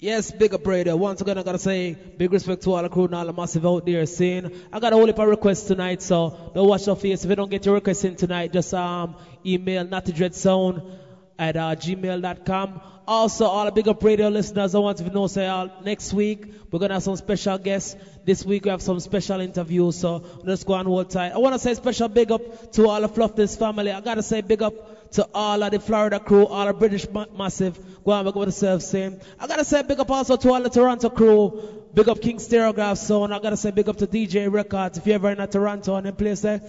Yes, big up. Once again, I gotta say big respect to all the crew and all the massive out there seeing. I got a whole heap of requests tonight, so don't watch your face. If you don't get your request in tonight, just um email knottydreadsound at uh, gmail.com. Also, all the big up radio listeners, I want to know, say, uh, next week, we're going to have some special guests. This week, we have some special interviews, so let's go and hold tight. I want to say special big up to all the Fluffness family. I got to say big up to all of the Florida crew, all the British ma- massive. Go on, go to self same. I got to say big up also to all the Toronto crew. Big up King Stereograph Sound. I got to say big up to DJ Records. If you're ever in Toronto and in place there,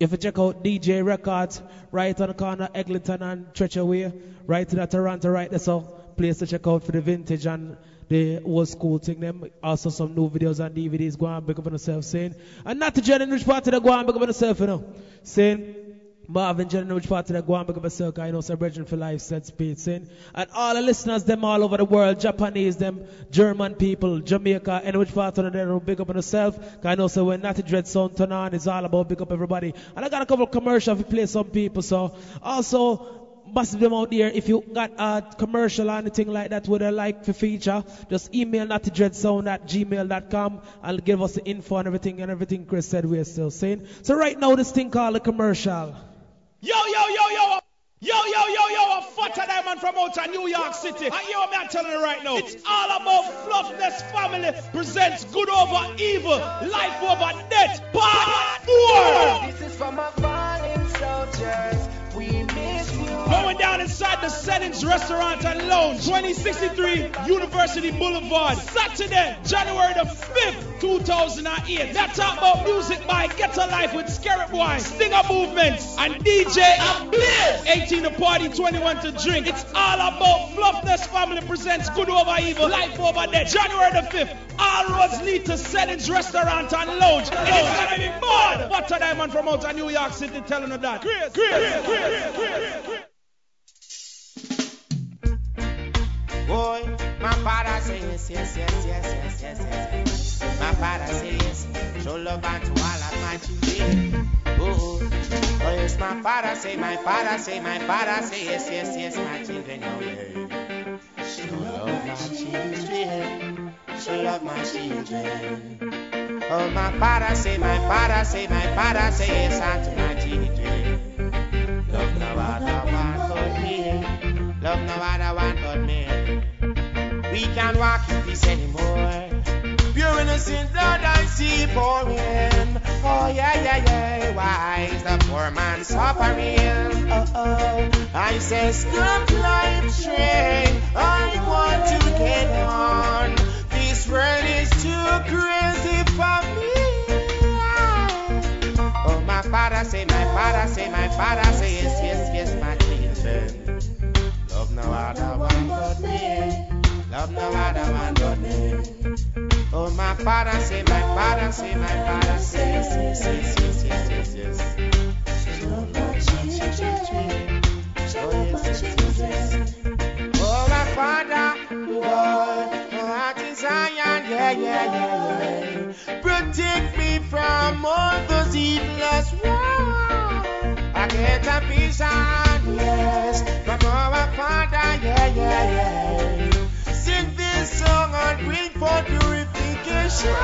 if you check out DJ Records, right on the corner, Eglinton and Treacherway, right to that Toronto, right there, so place to check out for the vintage and the old school thing. Them also some new videos and DVDs. Go on, big up on yourself, saying, and not to Jen in which part of the go on, big up on yourself, you know, saying. Marvin Jen, which part of the up yourself, I know, celebration for life, said speed, saying, and all the listeners, them all over the world, Japanese, them German people, Jamaica, and which part of the world, big up on yourself, I know, so when Knotty Dread Sound turn on, it's all about big up everybody. And I got a couple of commercials to play some people, so also, massive them out there. If you got a commercial or anything like that with a like for feature, just email knottydreadsound at gmail.com and give us the info and everything and everything Chris said we're still saying. So right now this thing called a commercial. Yo, yo, yo, yo. Yo, yo, yo, yo, a fatter diamond from out of New York City. And you what I'm telling you right now. It's all about Fluffness Family presents good over evil, life over death, part. This is for my fallen soldiers. Going down inside the Settings Restaurant and Lounge, 2063 University Boulevard, Saturday, January the 5th, 2008. Now talk about music by Get a Life with Scarab Boy, Stinger Movements, and DJ Bliss. 18 to party, 21 to drink. It's all about Fluffness Family presents Good Over Evil, Life Over Death, January the 5th. All roads lead to Settings Restaurant and Lounge. It's gonna be mad. What a diamond from out of New York City telling you that. Chris, Chris, Chris, Chris, Chris. Boy, my father says yes, yes, yes, yes, yes, yes. Yes. My father says, show love unto all of my children. Oh, oh, oh yes, my father say, my father say, my father say yes, yes, yes, my children. Oh yeah. Show love my children. Show love my children. Oh, my father say, my father say, my father say yes unto my children. Love no other one but me. Love no other one but me. We can't walk in peace anymore. Pure innocent blood I see pouring. Oh yeah, yeah, yeah. Why is the poor man suffering? Oh oh. I say stop life train. I want to get on. This world is too crazy for me. Oh my father say, my father say, my father say yes, yes, yes, my children. Love no other one but me. Love no other one but me. Oh, my father say, my father say, my father say, yes, yes, yes, yes, yes, yes, yes. My. Oh. Oh, my father, my. Protect me from all those evilest war. I get a vision, yes, from our Father, purification.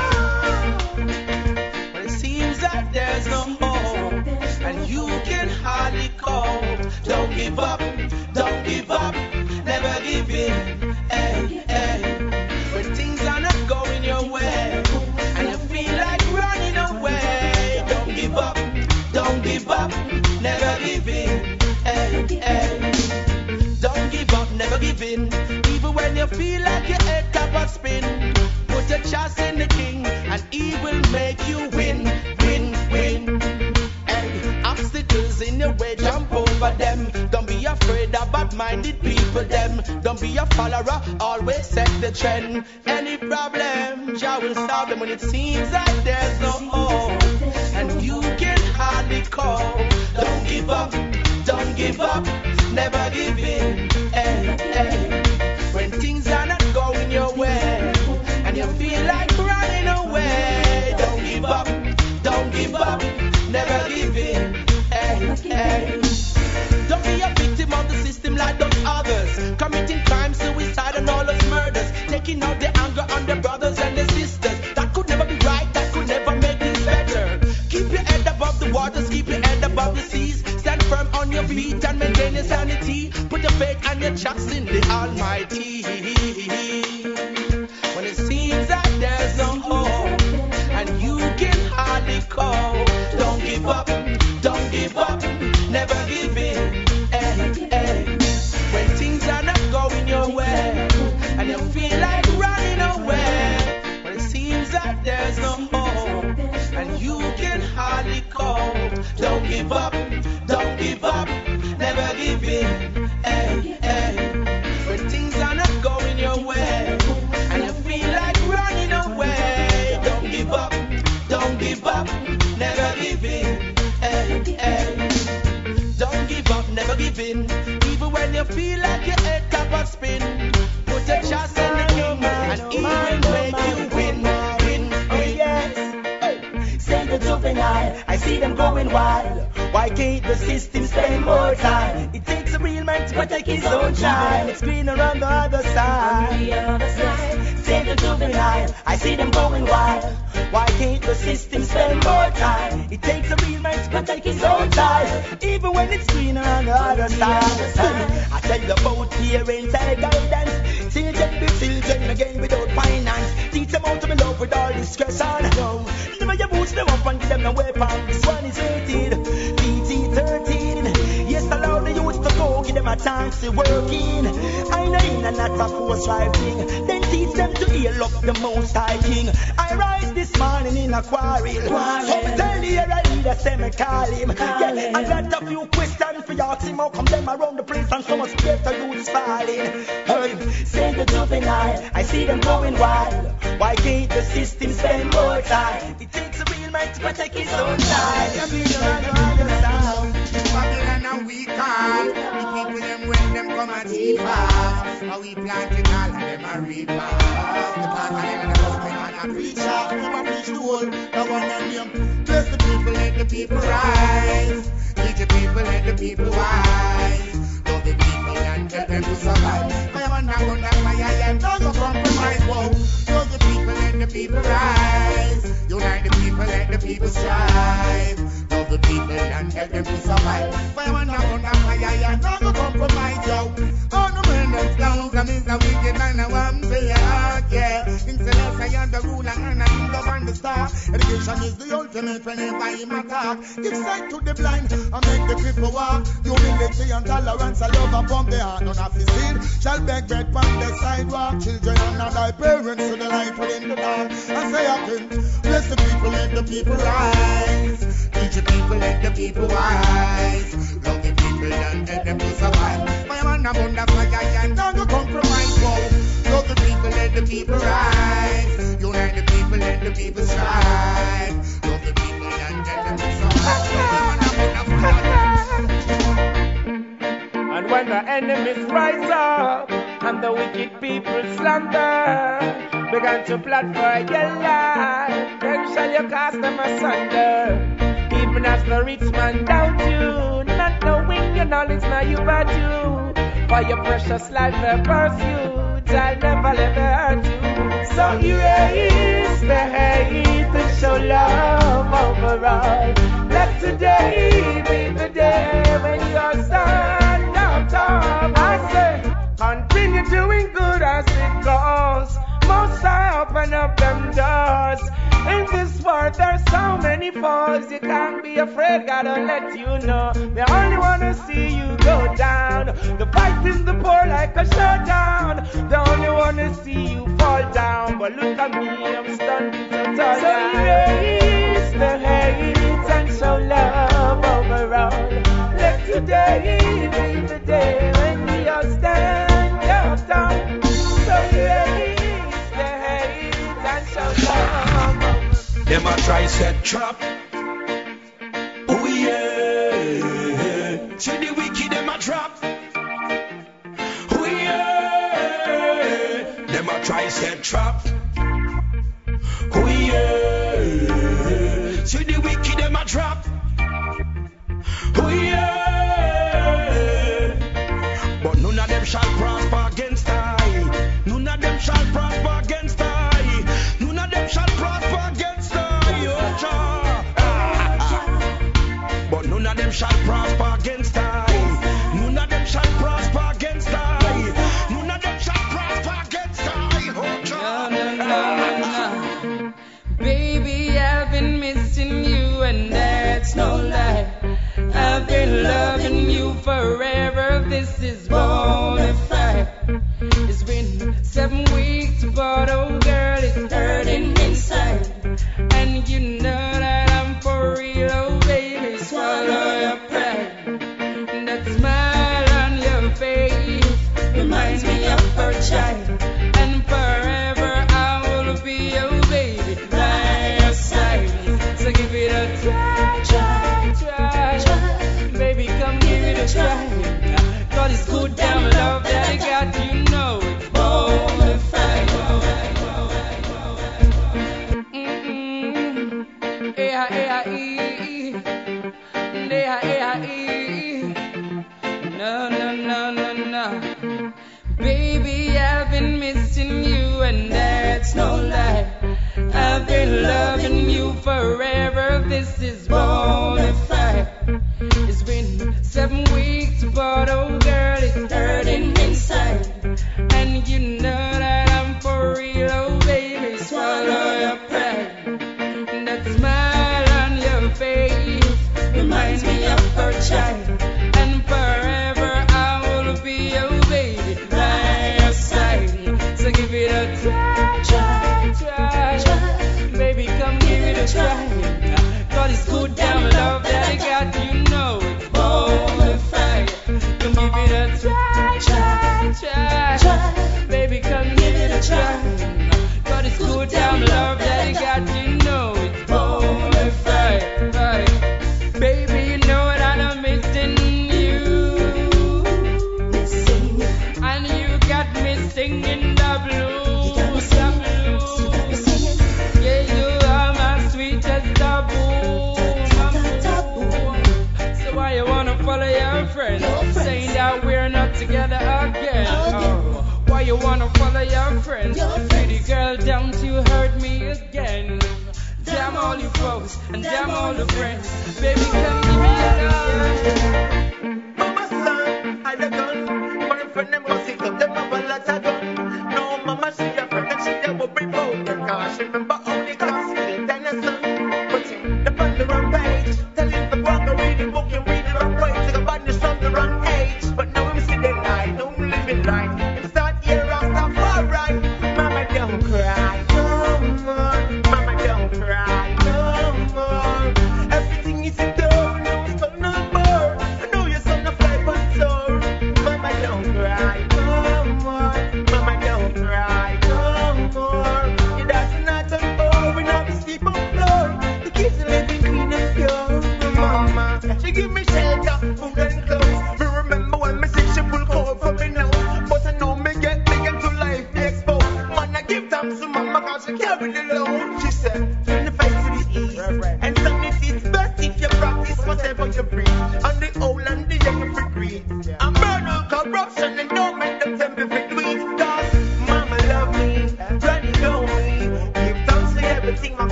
But it seems that there's no hope, and you can hardly cope. Don't give up, don't give up, never give in. Hey, hey. When things are not going your way, and you feel like running away, don't give up, don't give up, never give in. Hey, hey. Don't give up, never give in. Even when you feel like your head top of put in the King, and He will make you win, win, win. Hey, obstacles in your way, jump over them. Don't be afraid of bad-minded people. Them, don't be a follower. Always set the trend. Any problem, Jah will solve them when it seems like there's no hope, and you can hardly cope. Don't give up, don't give up, never give in. Hey, hey. When things are not going your way, Don't be a victim of the system like those others. Committing crime, suicide, and all those murders. Taking all the anger on their brothers and their sisters. That could never be right, that could never make things better. Keep your head above the waters, keep your head above the seas. Stand firm on your feet and maintain your sanity. Put your faith and your trust in the Almighty. Don't up, never give in. Even when you feel like your head top of spin, put a trust in the king and he will make you win, win, Oh win. yes, say the juvenile. I see them going wild. Why can't the system spend more time? It takes a real man to protect his own child. It's greener on the other side. Say the juvenile. I see them going wild. Why can't the system spend more time? It takes a real man to protect his own child. Even when it's greener on the other side. I tell you about parental guidance. Children be children again without finance. Teach them how to be loved with all discretion. No, never you boost them up and give them no weapon. This one is rated PG 13. Yes, allow the youth to go, give them a chance to work in. I know in and not a force driving. Then teach them to heal up the most high king. This morning in a quarrel. So me tell the air I need a semi call him. Yeah, I got a few questions for you. Ask him how come them around the place and so much better youths falling. Hey, say the juvenile. I see them going wild. Why can't the system spend more time? It takes a real man to protect his own child. Yeah, me, you understand. Babylon and we call The people them when them come and cheap How we planting all of them a reap Because of them the and a preacher Come and preach the the one and them Bless the people, let the people rise. Teach the people, let the people wise Love the people and tell them to survive I am a now on fire and don't go compromise Whoa, love the people, let the people rise. Unite the people, let the people strive. Love the people and tell them to survive Fireman now on fire and don't go compromise yo. Oh no man that's down from is a wicked man I want to yeah. In Celeste I am the ruler and I am govern the star Education is the ultimate whenever him attack Give sight to the blind and make the cripple walk. Humility and tolerance and love upon the heart. None of his seed shall beg bread from the sidewalk. Children and thy parents to the light within the dark. I say I can bless the people let the people rise. Teach the people let the people wise Love the people and let them survive Fireman I'm under fire and don't go compromise. Whoa. Love the people let the people rise. Unite the people let the people strive. Love the people and let them survive Fireman I'm under fire When the enemies rise up and the wicked people slander, began to plot for your life, then shall you cast them asunder. Even as the rich man doubt you, not knowing your knowledge now you bad you. For your precious life they pursue, I'll never let hurt you. So erase the hate and show love overall. Let today be the day when you're stand doing good as it goes. Most I open up them doors. In this world, there's so many foes. You can't be afraid, gotta let you know. They only wanna see you go down. The fight in the poor like a showdown. They only wanna see you fall down. But look at me, I'm standing so tall. So erase the hate and show love overall. Let today be the day when we all stand Them a try set trap. Oh yeah. See the wicked them a trap. Oh yeah. Them a try set trap. Oh yeah. See the wicked them a trap. Oh yeah. But none of them shall prosper against I. None of them shall prosper against I. None of them shall prosper against shall prosper against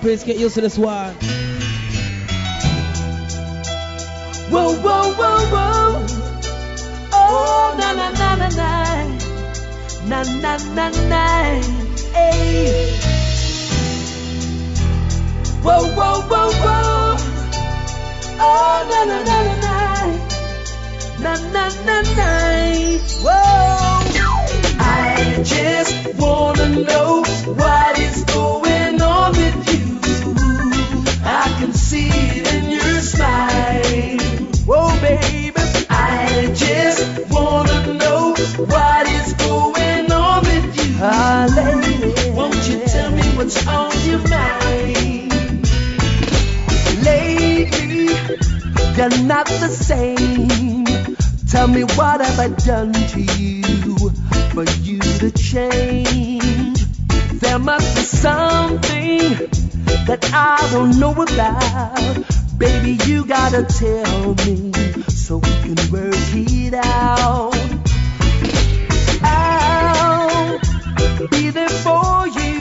Prince. Get used to this one. Whoa, whoa, whoa, whoa. Oh, na na na na na. Na na na na. Hey. Whoa, whoa, whoa, whoa. Oh, na na na na na. Na na na na. Whoa. I just wanna know what what's on your mind? Lately, you're not the same. Tell me what have I done to you for you to change? There must be something that I don't know about. Baby, you gotta tell me so we can work it out. I'll be there for you,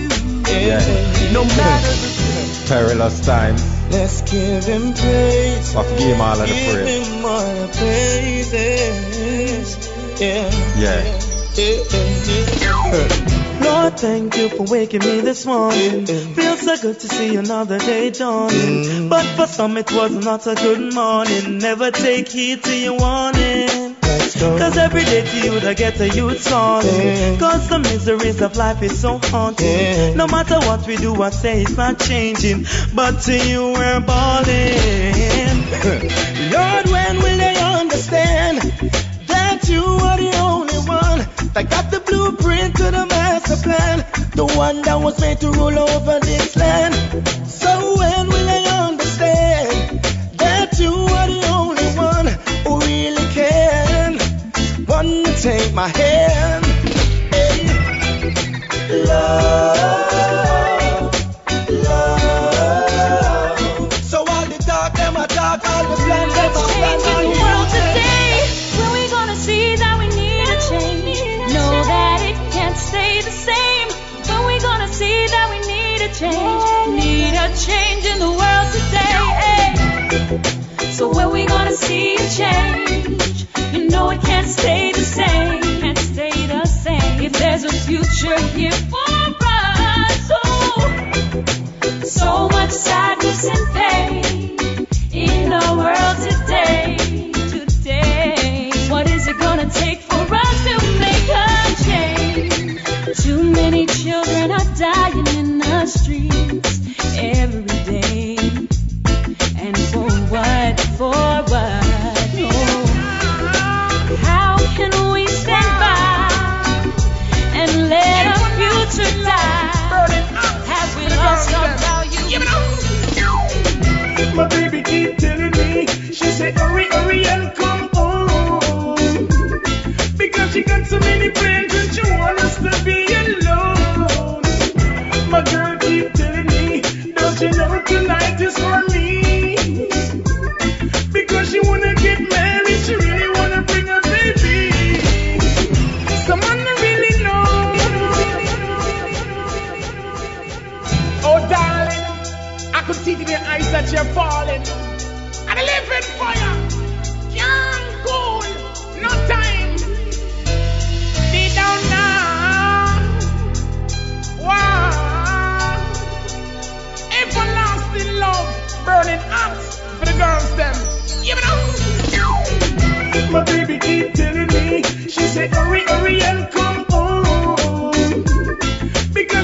Yeah. no matter the Perilous times. Let's give him praise. Of game all of the Give him all the praises. Yeah. Yeah. Lord, thank you for waking me this morning. Feels so good to see another day dawning. Mm. But for some, it was not a good morning. Never take heed to your warning. Cause every day to you, I get a youth calling. Cause the miseries of life is so haunting. No matter what we do, I say it's not changing. But to you, we're balling. Lord, when will they understand that you are the only one that got the blueprint to the master plan? The one that was made to rule over this land. So when will they understand take my hand. Hey. Love, love. So all the talk, them a talk, all the plan, them a plan, all Changing the world today. When we gonna see that we need a change? Know that it can't stay the same. When we gonna see that we need a change? Need a change in the world today. So when we gonna see a change? Stay the same. Can't stay the same. If there's a future here for us, oh, so much sadness and pain in our world today. Today, what is it gonna take for us to make a change? Too many children are dying in the streets every day.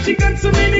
she me.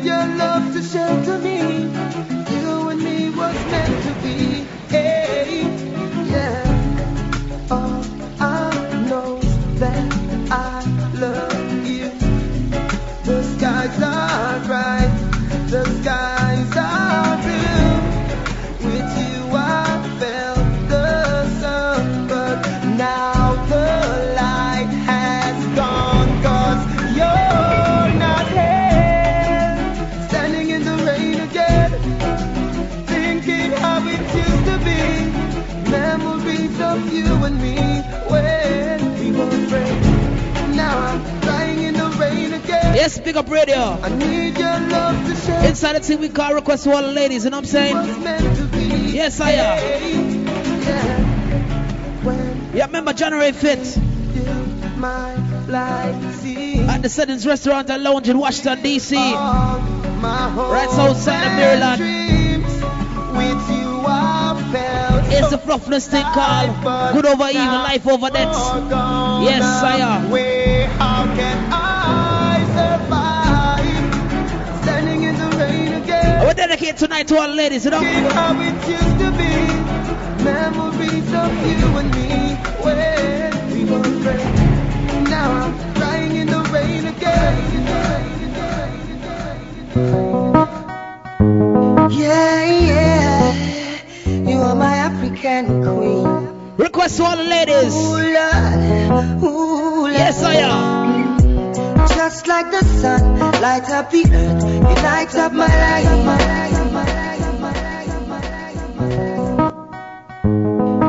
Did you up radio. Inside the team, we call request to all the ladies, you know what I'm saying? Yes, I am. Yeah, yeah remember January 5th. At the Settings Restaurant and Lounge in Washington, D.C. Right outside of Maryland. It's the fluffness thing called good over evil, life over death. Yes, I. dedicate tonight to our ladies, you know? Memories of you and me when we were. Now I'm crying in the rain again. Yeah, yeah. You are my African queen. Request to all the ladies. Ooh, ooh. Yes, I am. Just like the sun Lights up the earth, you up my life.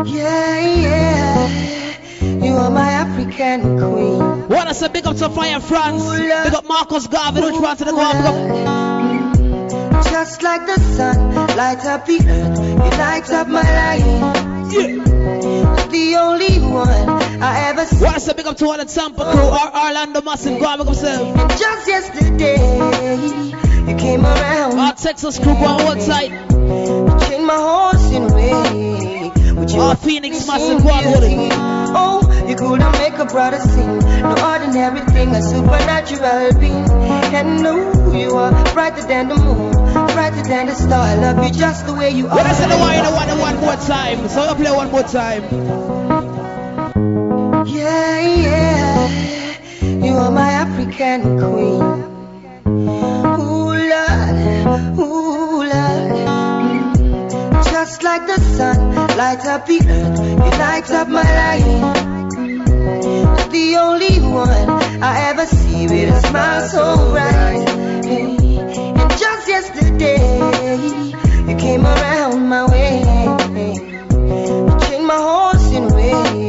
Yeah, yeah, you are my African queen. Say big up to Fire France, big up Marcus Garvey, which France to the mm. Just like the sun, lights up the earth, you light up my life. Yeah. The only one I ever see. What's up, big up to all the Tampa crew, oh. or Orlando Massive, go on, make yourself. Just yesterday, you came around. Our Texas crew, go on one side. Changed my horse in way. You, Our Phoenix Massive, go on, hold it. Oh, you couldn't make a brother sing. No ordinary thing, a supernatural being. And no, you are brighter than the moon, brighter than the star. I love you just the way you are. When I say the wine, I want it one more time. So I play one more time. Yeah, yeah, you are my African queen. Ooh, Lord, ooh, Lord. Just like the sun, up the earth, you light up my life. The only one I ever see with a smile so bright. And just yesterday, you came around my way. You changed my horse in way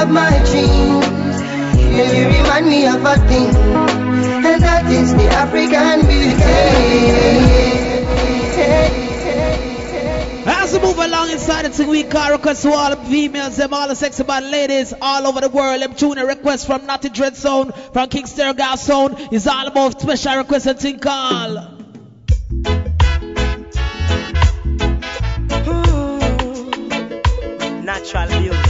the girl my dreams. Yeah, you remind me of a thing, and that is the African beauty. As we move along inside the thing, we call requests to all the females, them all the sexy bad ladies all over the world. Them tune a request from Knotty Dread Sound, from King Stergal Sound. It's all about special requests and thing call. Natural beauty,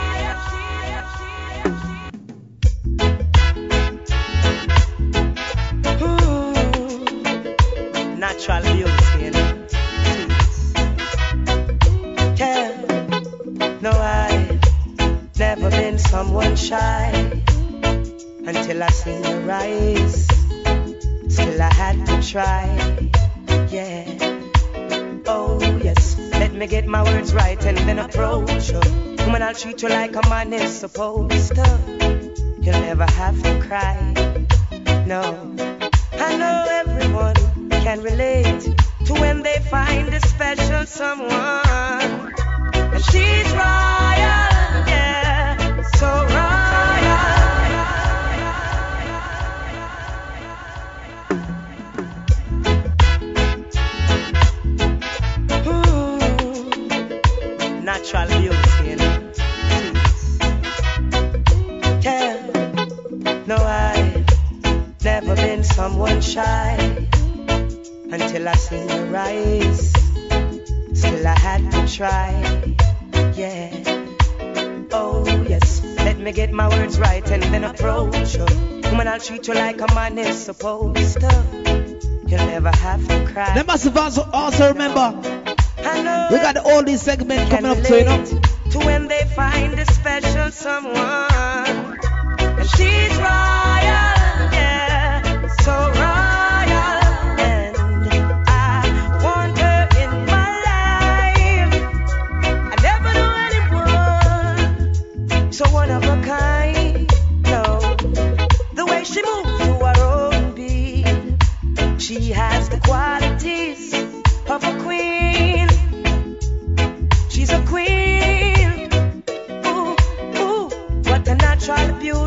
Natural no, I've never been someone shy until I seen your eyes. Still, I had to try, yeah. Oh, yes, let me get my words right and then approach you. Woman, I'll treat you like a man is supposed to. You'll never have to cry, no. I know everyone can relate to when they find a special someone. And she's royal, yeah, so royal. natural beauty, no, I've never been someone shy until I seen your eyes. Still, I had to try, yeah. Oh, yes, let me get my words right and then approach you. Woman, I'll treat you like a man is supposed to. You'll never have to cry. Them massive also, also remember, we got the oldies segment coming up too, you know. to when they find a special someone. And she's royal,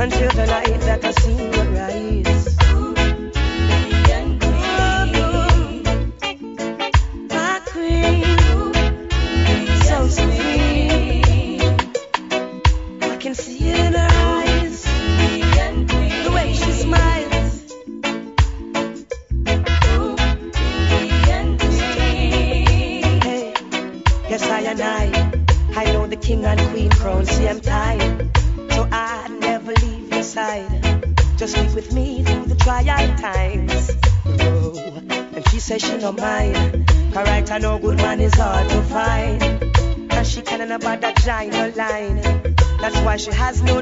until the night that I see. and no good man is hard to find. And she can't about that giant line. That's why she has no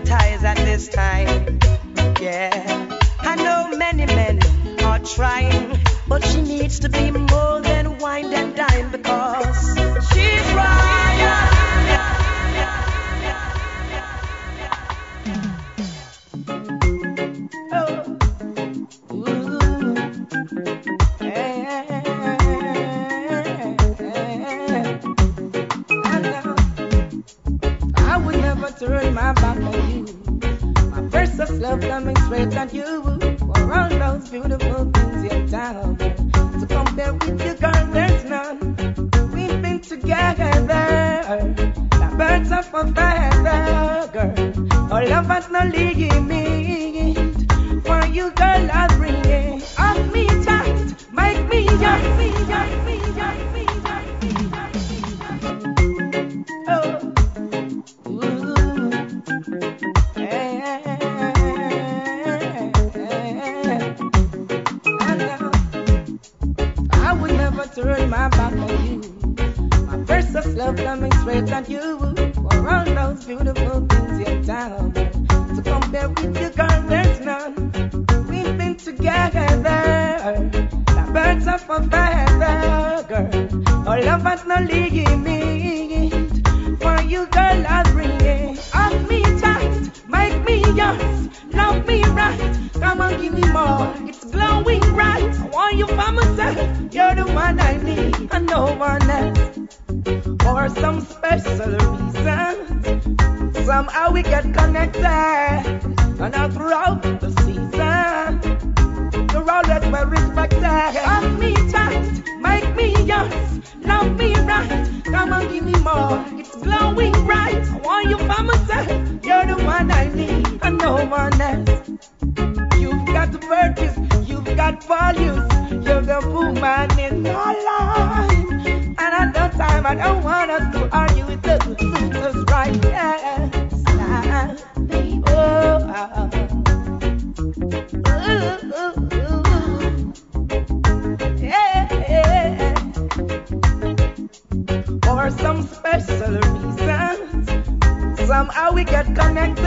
somehow we get connected.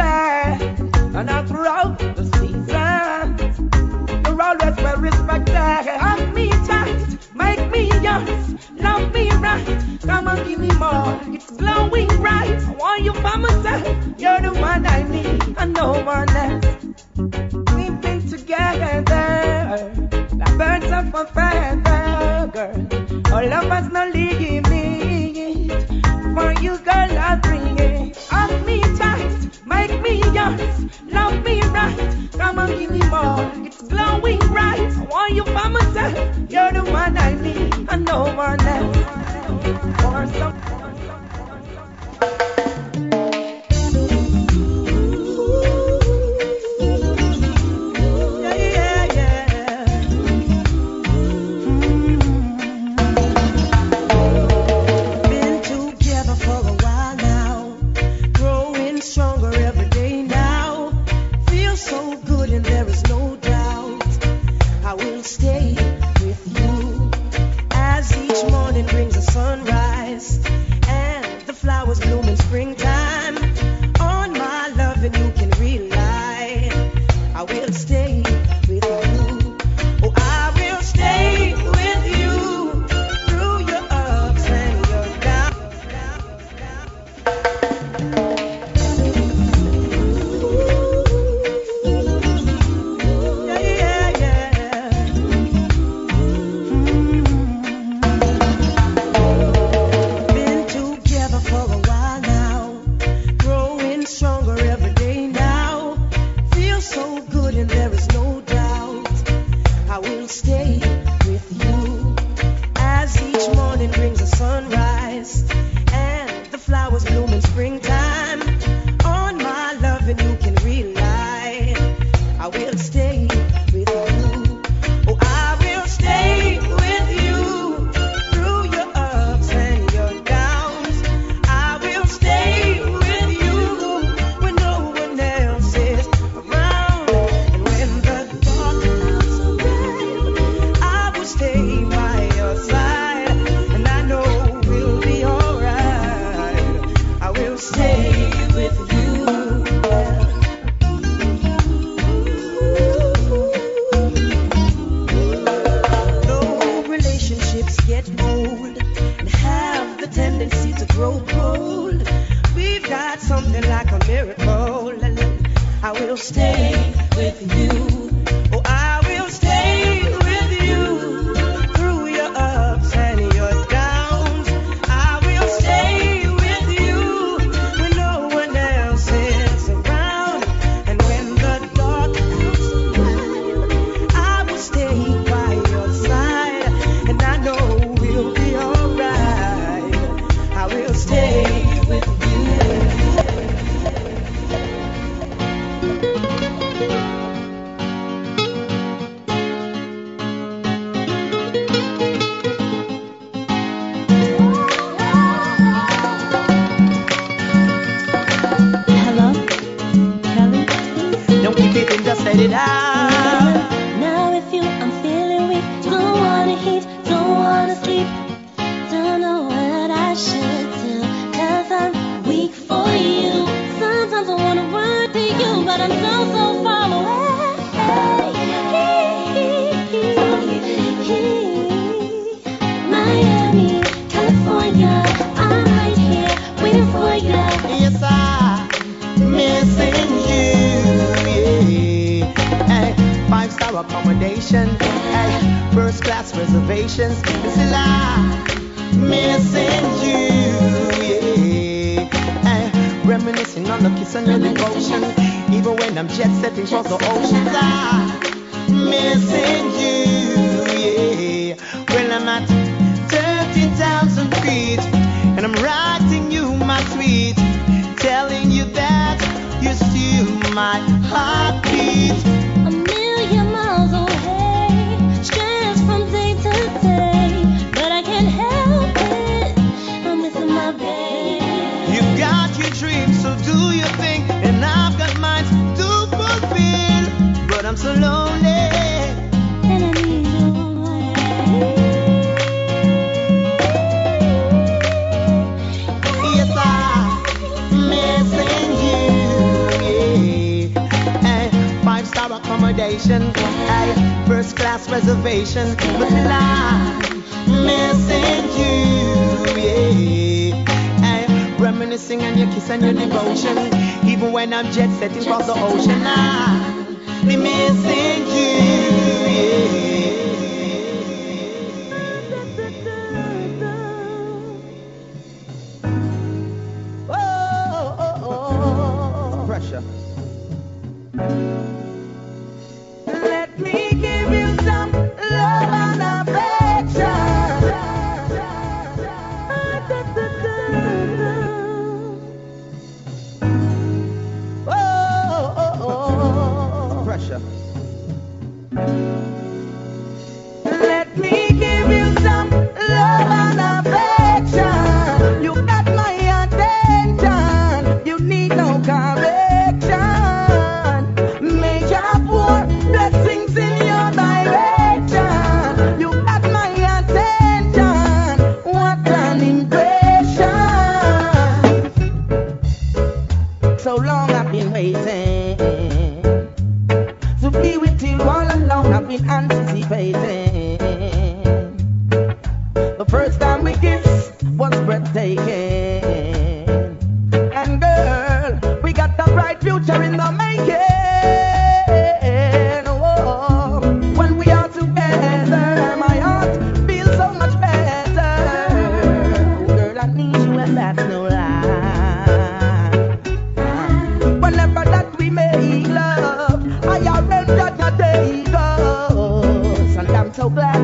And all throughout the seasons, you're always well respected. Hug me tight, make me yours, love me right. Come and give me more, it's glowing bright. I want you for myself. you're the one I need, and no one else. We've been together, like birds of a feather, girl. All of us no league. me yours, love me right. Come on give me more. It's glowing right. I want you for myself. You're the one I need, and no one else. For some.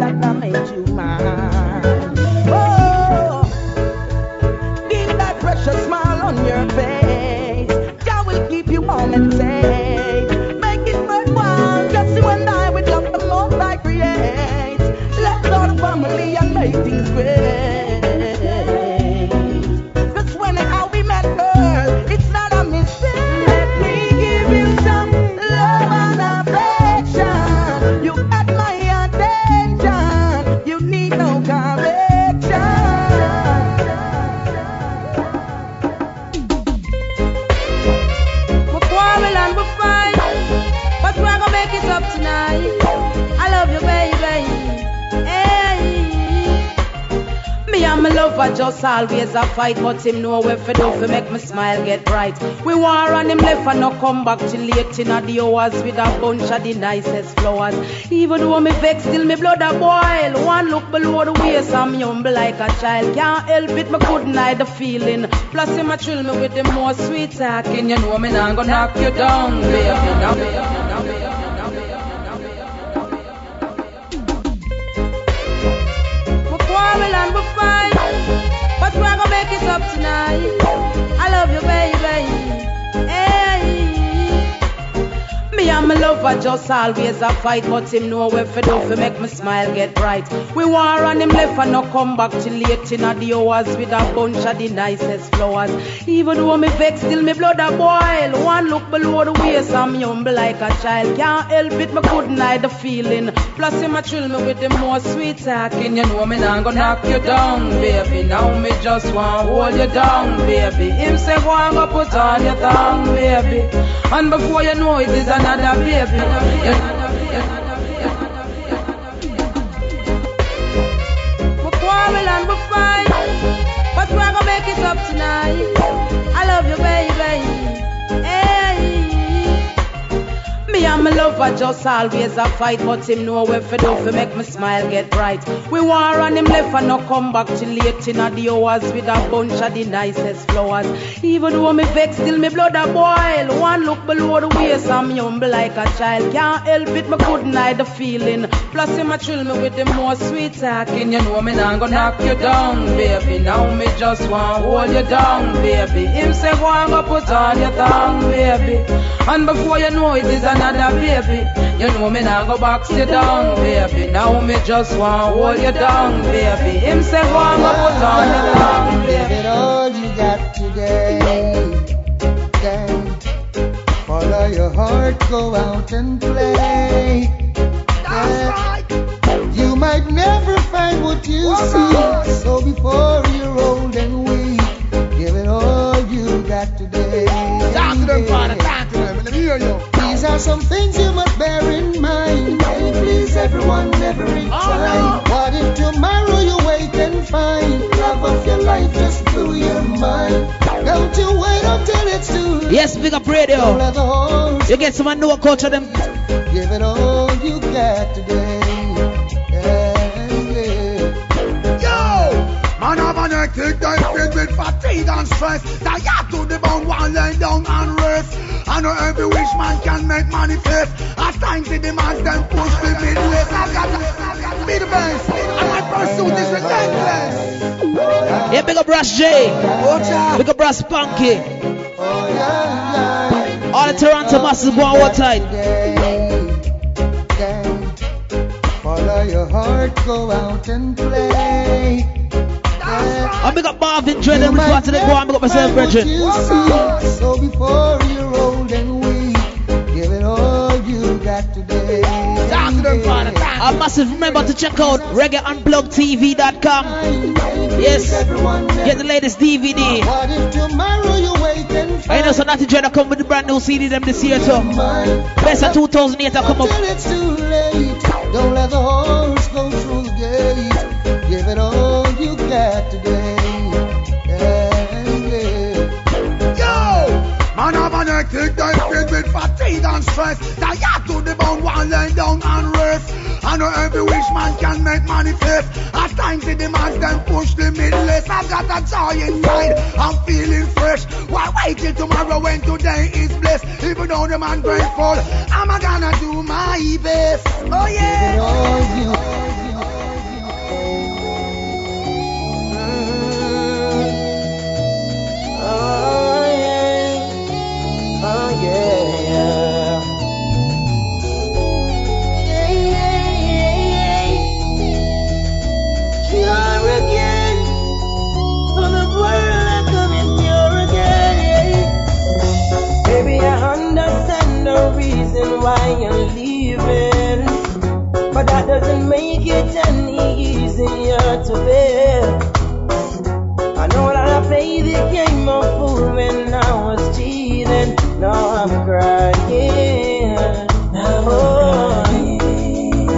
I made you mine. Always a fight, but him know where fi do fi make me smile get bright. We war on him left and no come back till late in the hours with a bunch of the nicest flowers. Even though me vex, still me blood a boil. One look below the waist, I'm humble like a child. Can't help it, me couldn't hide the feeling. Plus him a thrill me with the more sweet talking. You know me not gonna knock you down, baby. Just always a fight, but him know where fi do fi make me smile get bright. We war on him left and no come back till late in the hours with a bunch of the nicest flowers. Even though me vex, still me blood a boil. One look below the waist, I'm humble like a child. Can't help it, me couldn't hide the feeling. Plus him a thrill me with the more sweet talking. You know me not gonna knock you down, baby. Now me just want hold you down, baby. Him say go and go put on your tongue, baby. And before you know it is another baby. Quarrel and fight, but we're gonna make it up tonight. I love you, baby. Hey. And my lover just always a fight, but him know where fi do fi make me smile get bright. We war on him left and no come back till late in the hours with a bunch of the nicest flowers. Even though me vex, still me blood a boil. One look below the waist, I'm humble like a child. Can't help it, me couldn't hide the feeling. Plus him a thrill me with the more sweet talking. You know me not gonna knock you down, baby. Now me just want hold you down, baby. Him say go and go put on your tongue, baby. And before you know it is another baby. You know me now go box you down, baby. Now me just want hold you down, baby. Him say go and go put on your tongue, Give baby. it all you got today. Then follow your heart, go out and play. That's right. You might never find what you seek, so before you're old and weak, give it all you got today. Talk to them, Father, talk to them. Let me hear you. Are some things you must bear in mind. May please everyone every oh, time. What if tomorrow you wake and find love of your life just blew your mind? Don't you wait until it's too late. Yes, big up radio. let the horse You get some new culture them. give it all you got today. Yeah, Yo! Man have an hectic day filled with fatigue and stress. Tired to the bone while laying down and rest. I know every wish man can make manifest. At times it demands them push the midwest. I got to be the best. And my pursuit is relentless. Yeah, big up Brass J. Big up Brass Punky. Oh, All the Toronto masses go on one time. Follow your heart, go out and play. I big up Marvin Dread and which part of the go on, big up myself, brethren. You so before you're A massive remember to check out reggaeunplugtv.com. Yes, get the latest DVD. What if tomorrow you wake and I know so Knotty Dread come with the brand new CD them this year too. Best of 2008 I come up. Till it's too late. Don't let the horse go through the gate. Give it all you got today. Yeah, yeah. Yo! Man have an hectic day filled with fatigue and stress. Tired to the bone while laying down and rest. I know every wish man can make manifest. At times it demands them push the midless. I've got a joy inside. I'm feeling fresh. Why wait till tomorrow when today is blessed? Even though the man grateful, I'm a gonna do my best. Oh yeah. Oh yeah, oh yeah. Oh, why I'm leaving. But that doesn't make it any easier to bear. I know that I played the game of fool when I was cheating. Now I'm crying. Now I'm oh. crying.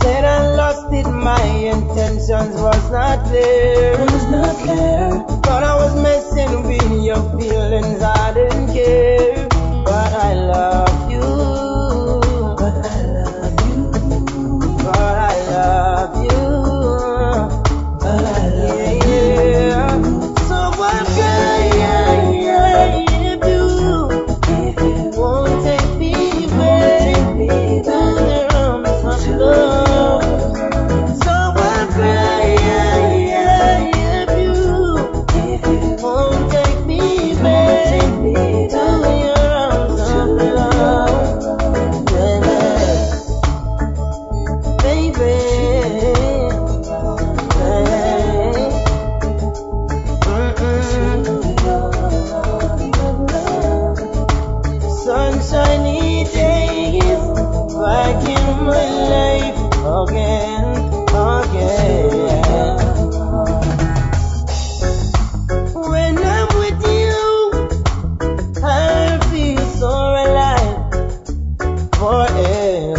Said I lost it, my intentions was not there. Was not there. Thought I was messing with your feelings, I didn't care love. Yeah.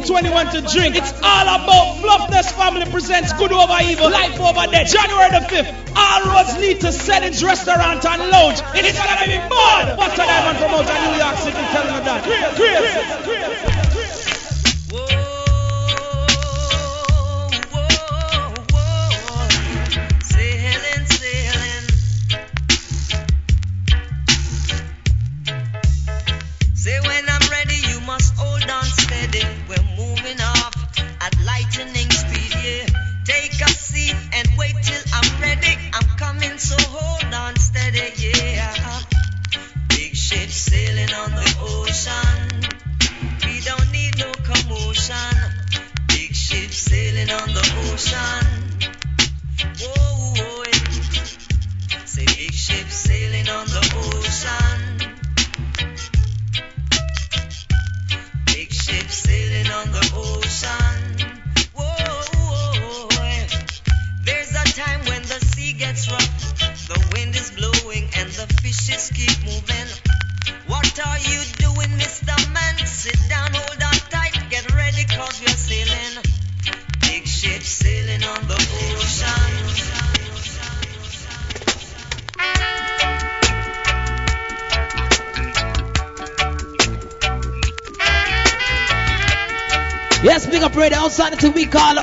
2021 to drink. It's all about Fluffness Family presents Good Over Evil, Life Over Death. January the 5th, all roads lead to Seddon's Restaurant and Lounge. It's gonna be fun! Buster Diamond from out of New York City telling you that. Great.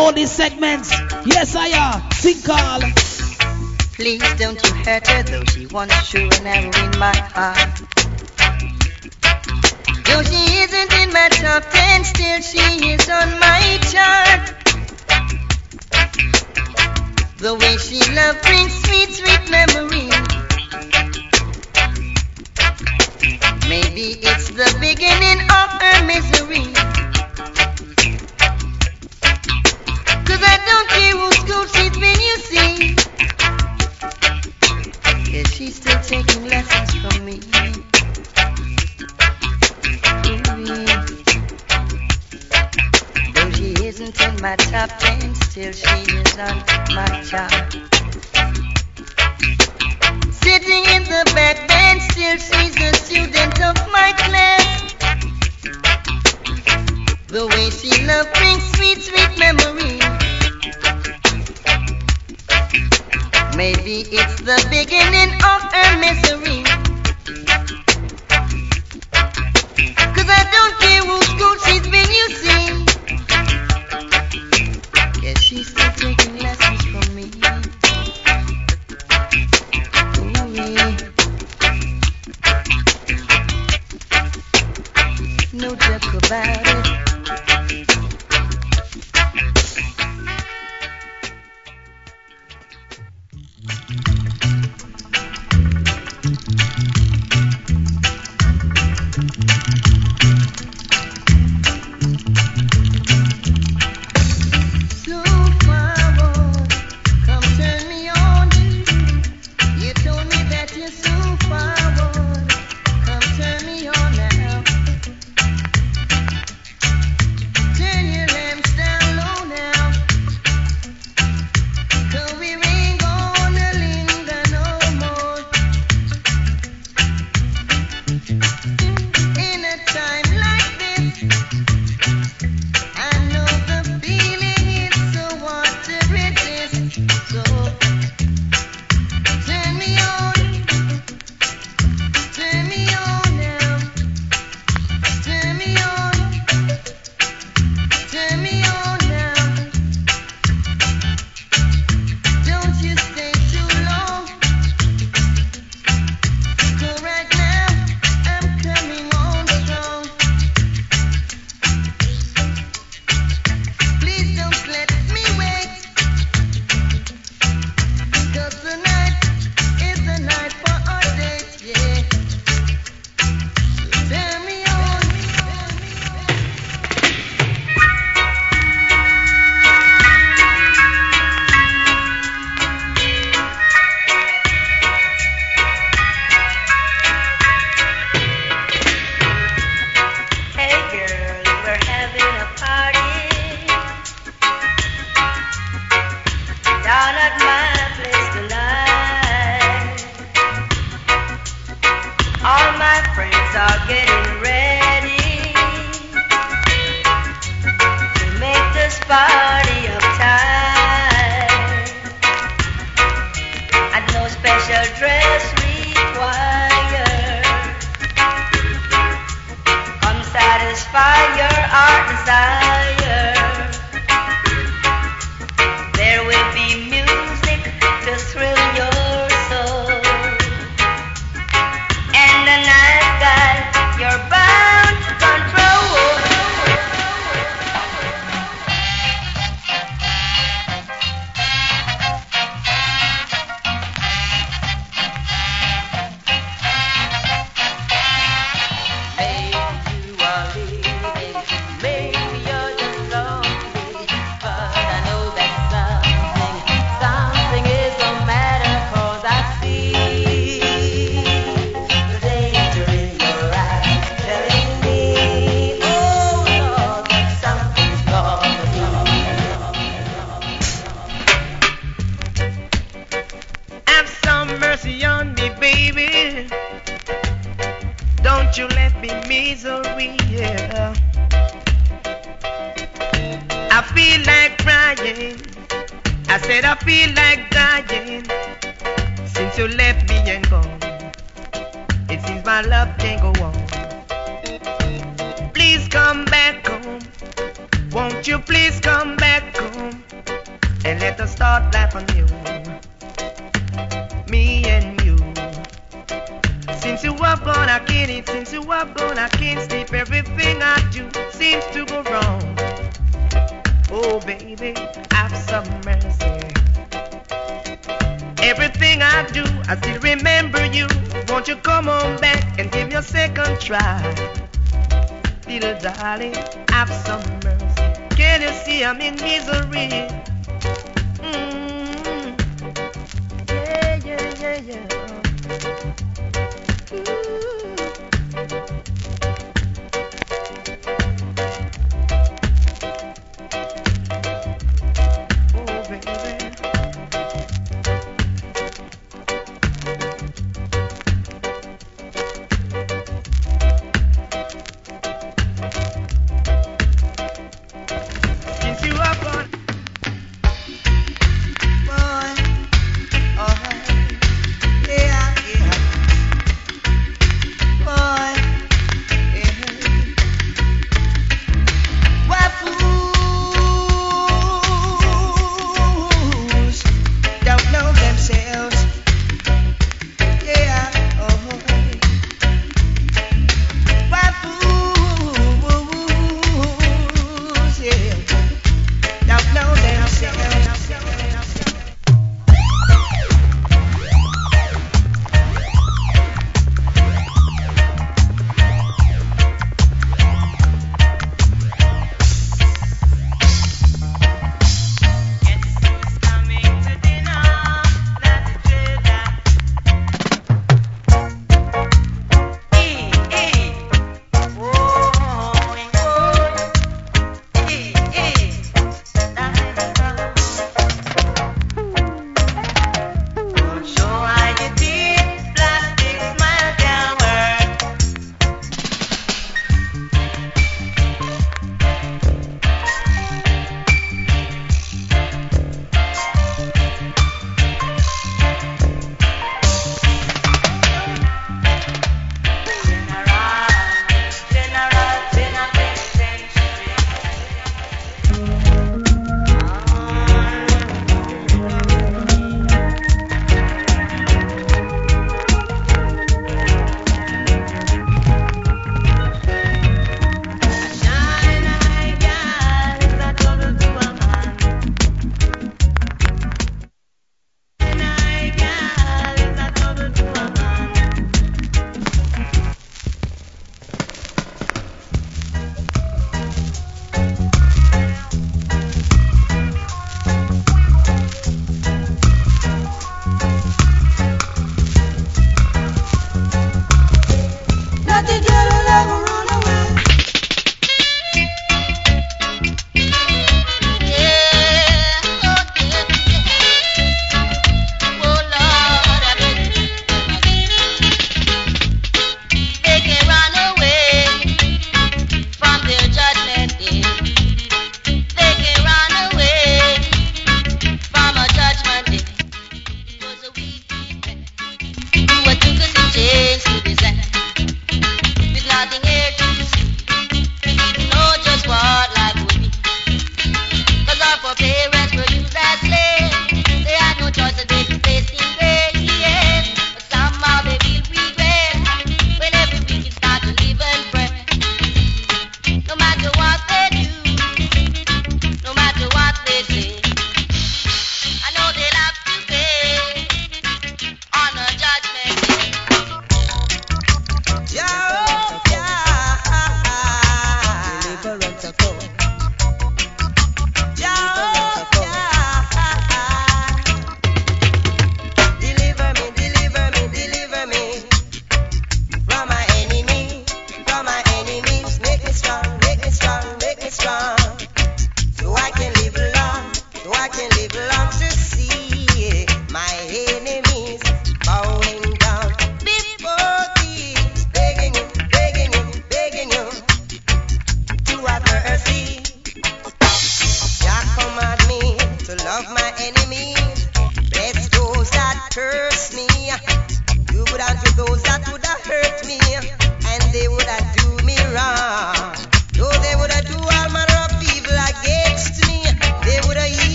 all these segments. Yes, I am. Sing call. Please don't you hurt her, though she wants you an arrow in my heart. Though she isn't in my top ten, still she is on my chart. The way she loves brings sweet, sweet memories. Maybe it's the beginning of her misery.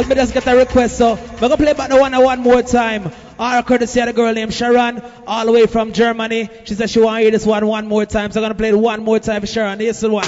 Well, me just get a request, so we're going to play back the one one more time. Our courtesy of a girl named Sharon, all the way from Germany. She said she want to hear this one one more time, so I'm going to play it one more time for Sharon. Here's the one.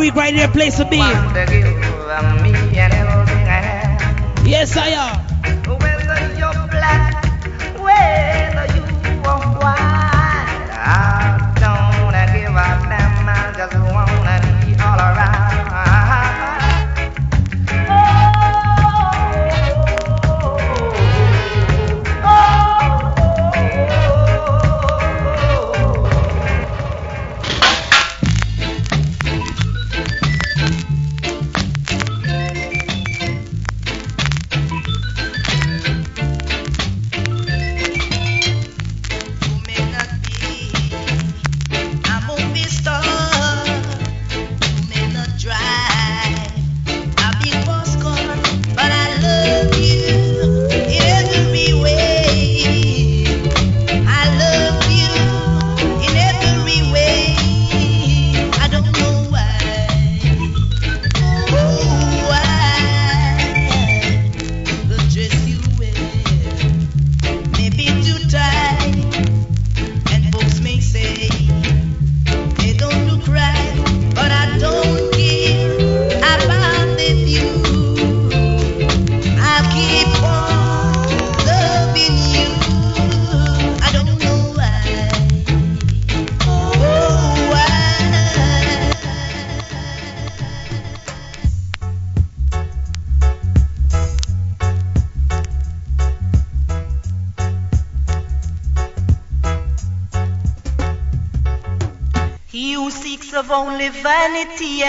week right there, place to be. Yes, I am.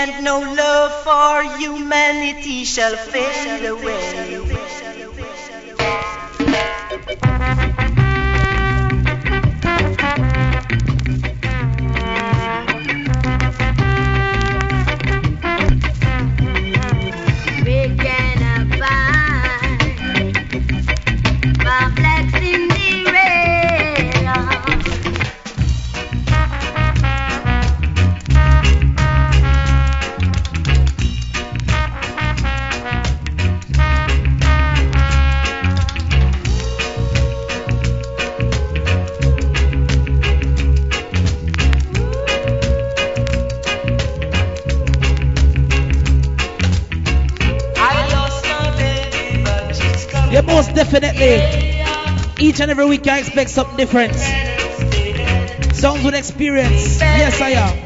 and no love for humanity shall fade away. Every week I expect something different. Sounds with experience. Yes, I am.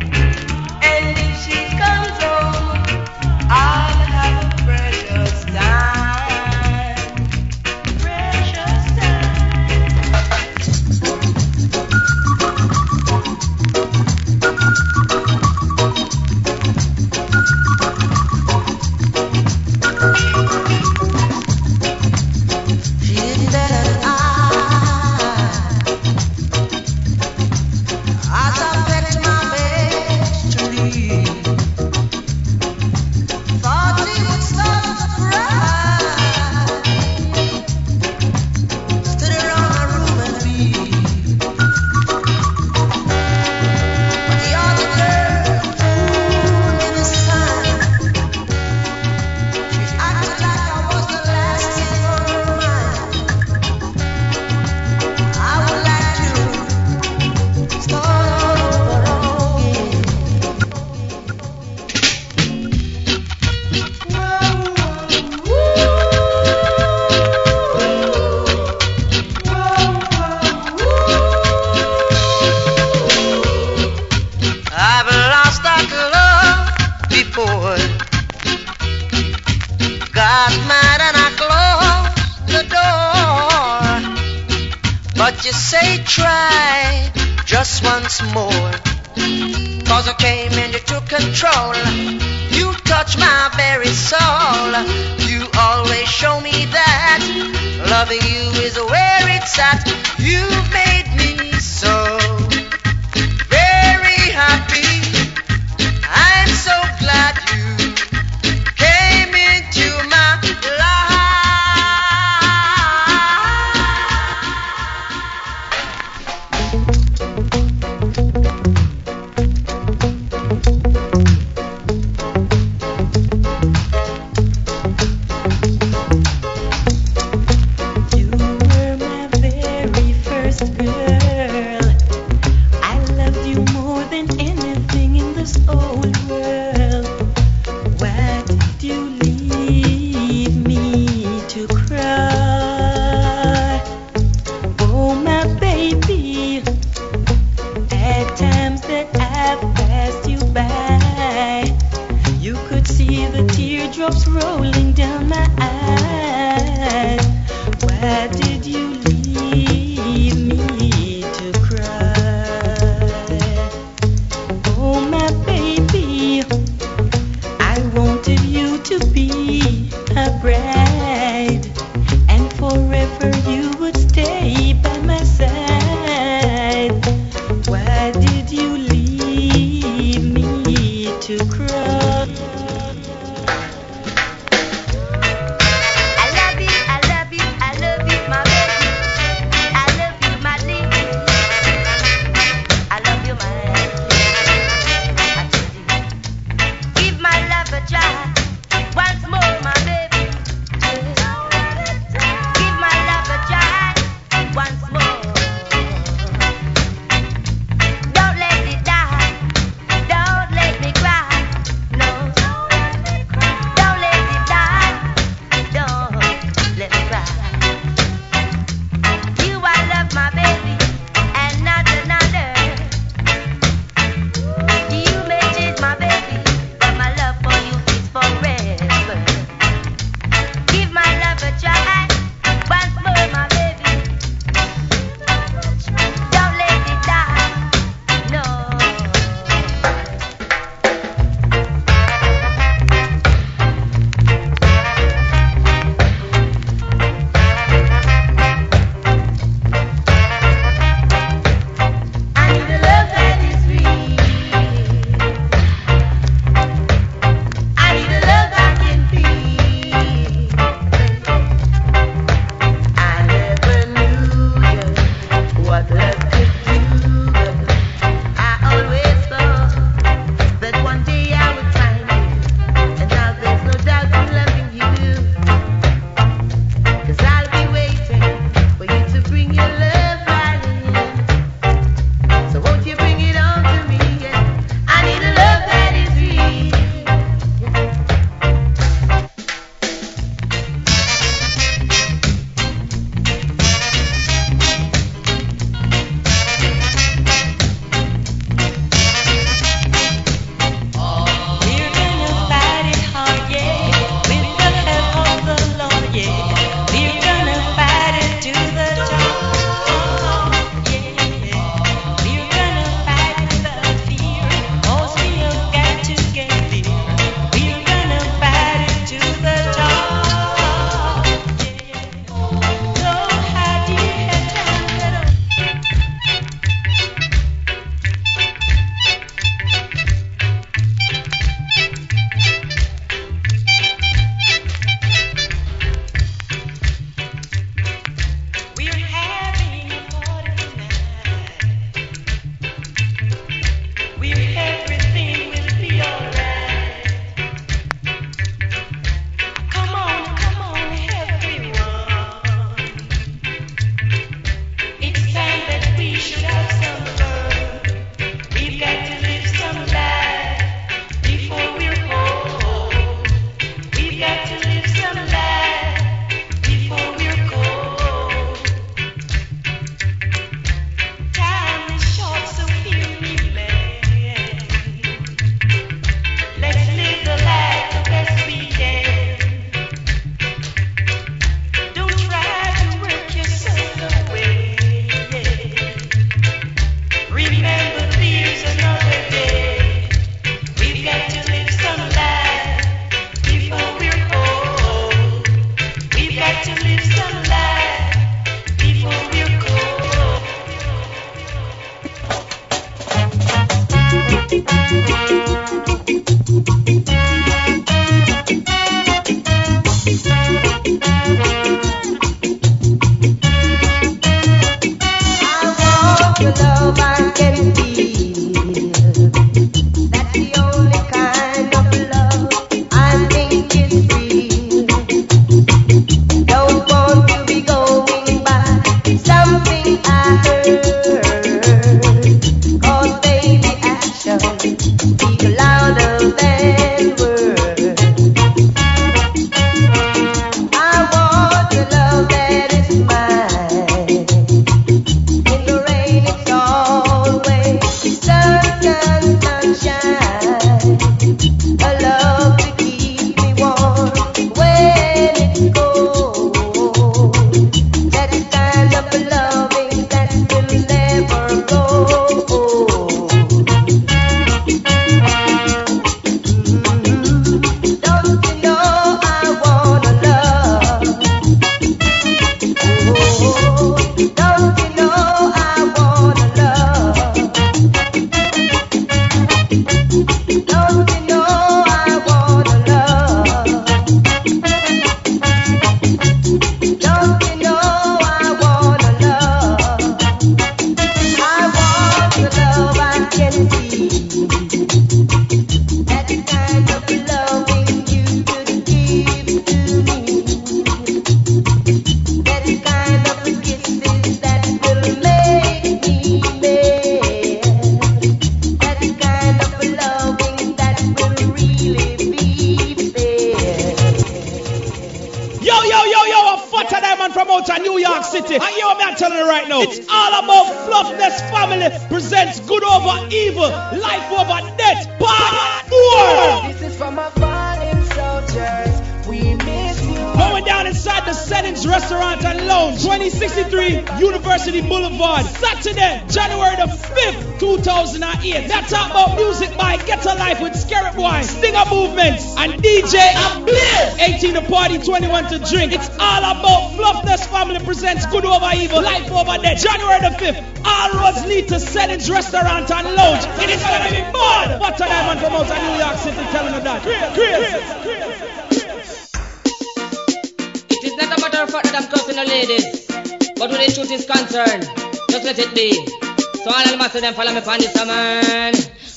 So them follow me on this man.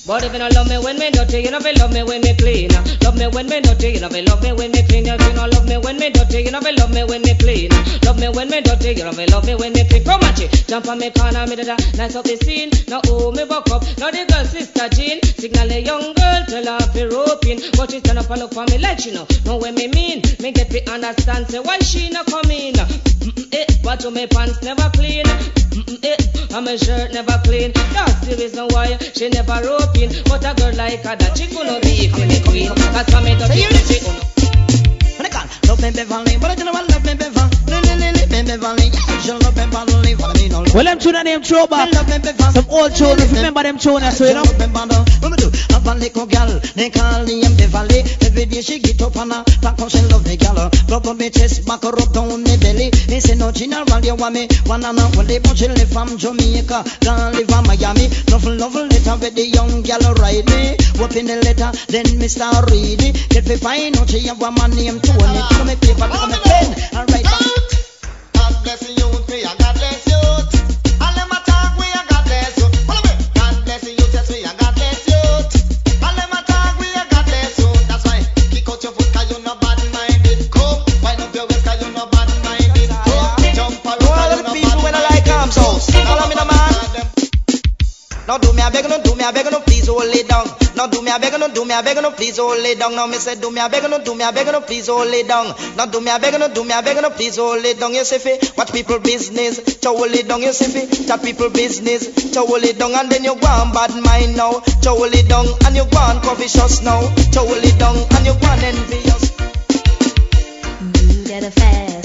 But if you don't love me when me dirty, you know if love me when me clean. Love me when me dirty, you know if love me when me clean. If you don't love me when me dirty, you know if love me when me clean. Love me when me dirty, you know if love me when me clean. Come watch it, jump on me corner, me da nice up the scene. Now oh me buck up, now the girl sister Jean, signal a young girl, tell her fi roping, but she stand up and look for me like she know. Know what me mean? Me get to understand, say why she not coming. Eh, watch how me pants never clean. Mm-mm, eh, and my shirt never clean. That's the reason why she never roping. But a girl like her that she gonna be for me queen. Cause for me to be she gonna Love me Beverly, but I don't know what love me Beverly. Me Beverly, yeah, she love me Beverly. What I mean, all Well, them tune and them throwback. Some old tune. If you remember them tune, so you know. A little girl, they call me Beverly. Every day she get up and talk how she love me girl. Rub on me chest, back her up down me belly. Me say no general, you want me one and only, but she live from Jamaica, don't live from Miami. Nothing, nothing letter with the young girl ride me. Open the letter, then read it. Get me find out she have a man named Tony. Come me paper, come me pen, and write Me a no do me a beg, no please hold it down. Now me say do me a beg, no do me a beg, no please hold it down. Now do me a beg, no do me a beg, no please hold it down. You see fi watch people business, to hold it down. You see fi chat people business, to hold it down. And then you go on bad mind now, to hold it down. And you go on covetous now, to hold it down. And you go on envious. You get a fast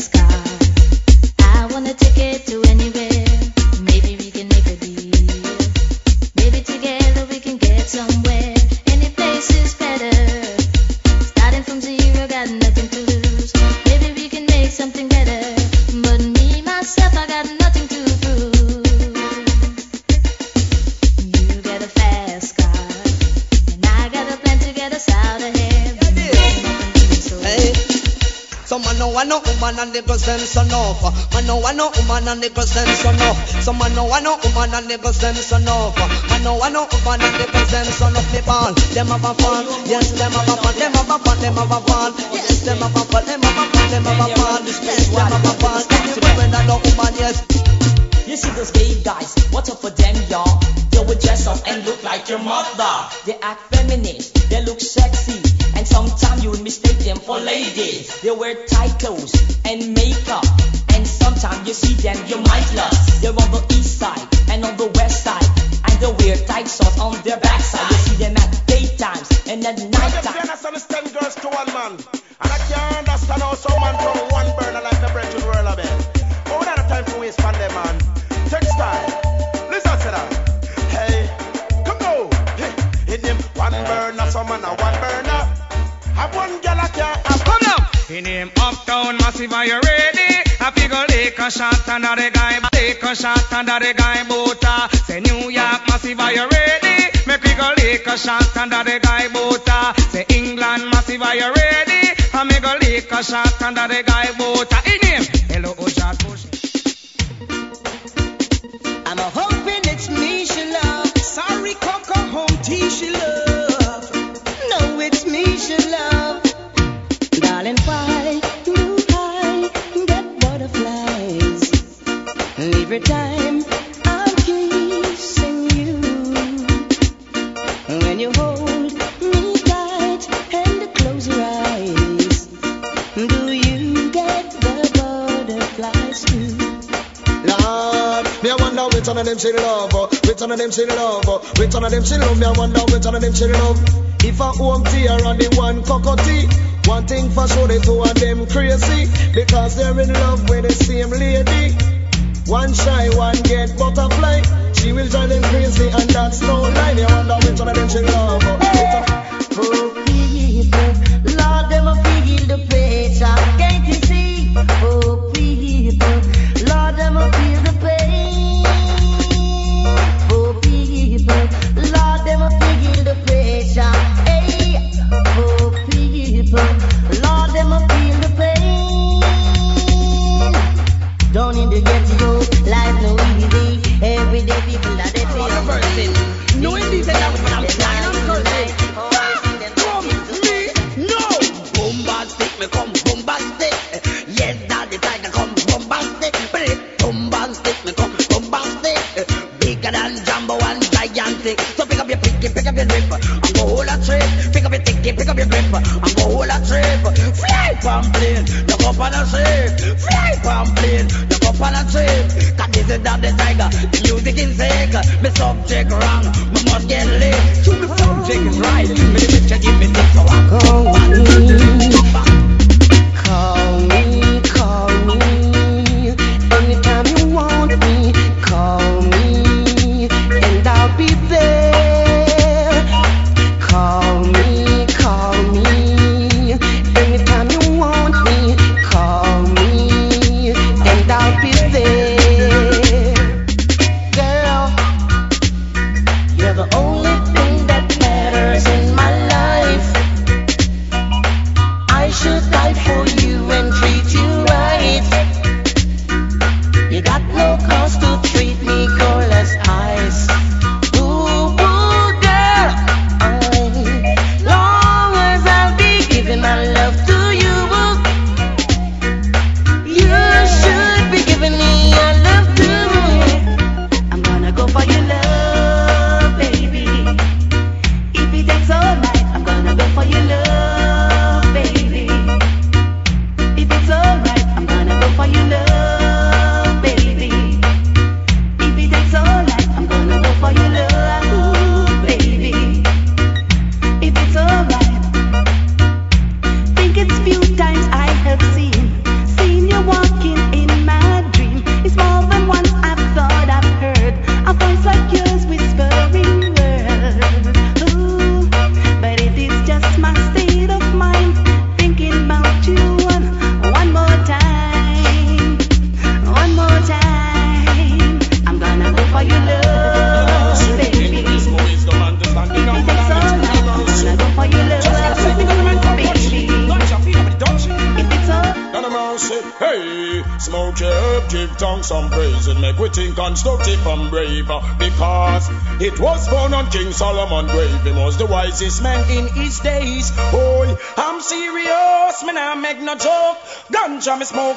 and send son off. Man no want no woman and send son off. Some man no want no woman and send son off. Man no want no woman and send son off. Me ball, them have a fun. Yes, them have a fun. Them have a fun. Them have a fun. Yes, them have a fun. Them have a fun. Them have a fun. Yes, them have a fun. Anyway, when I no woman, yes. You see those gay guys, what's up for them, y'all? They would dress up and look like your mother. They act feminine, they look sexy, Sometimes you'd mistake them for ladies. They wear tight clothes and makeup. And sometimes you see them, you might lost. They're on the east side and on the west side. And they wear tight shorts on their backside. You see them at daytimes and at night time. girls to one man. passive you ready. I figure take a shot another guy, take a shot another guy Boota. Ah. Say New York massive are you ready? Me we go take a shot another guy Boota. Ah. Say England massive are you ready? I make go take a shot another guy Boota. Ah. In him, hello oh, Ojad Bush. Oh, I'm a hoping it's me she love. Sorry, Coco, Home T she love. every time I'm kissing you. When you hold me tight and close your eyes, do you get the butterflies too? Lord, me I wonder which one of them she love, oh. which one of them she love, oh. which one of them she love. Me I wonder which one of them she love. If I Home T or the one Cocoa Tea. One thing for sure, the two of them crazy because they're in love with the same lady. One shy, one get butterfly. She will drive them crazy, and that's no lie. They wonder which one of them she love.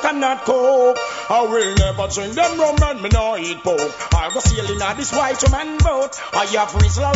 cannot cope. I will never drink them rum and me no eat pork. I was sailing on this white man boat. I have whistle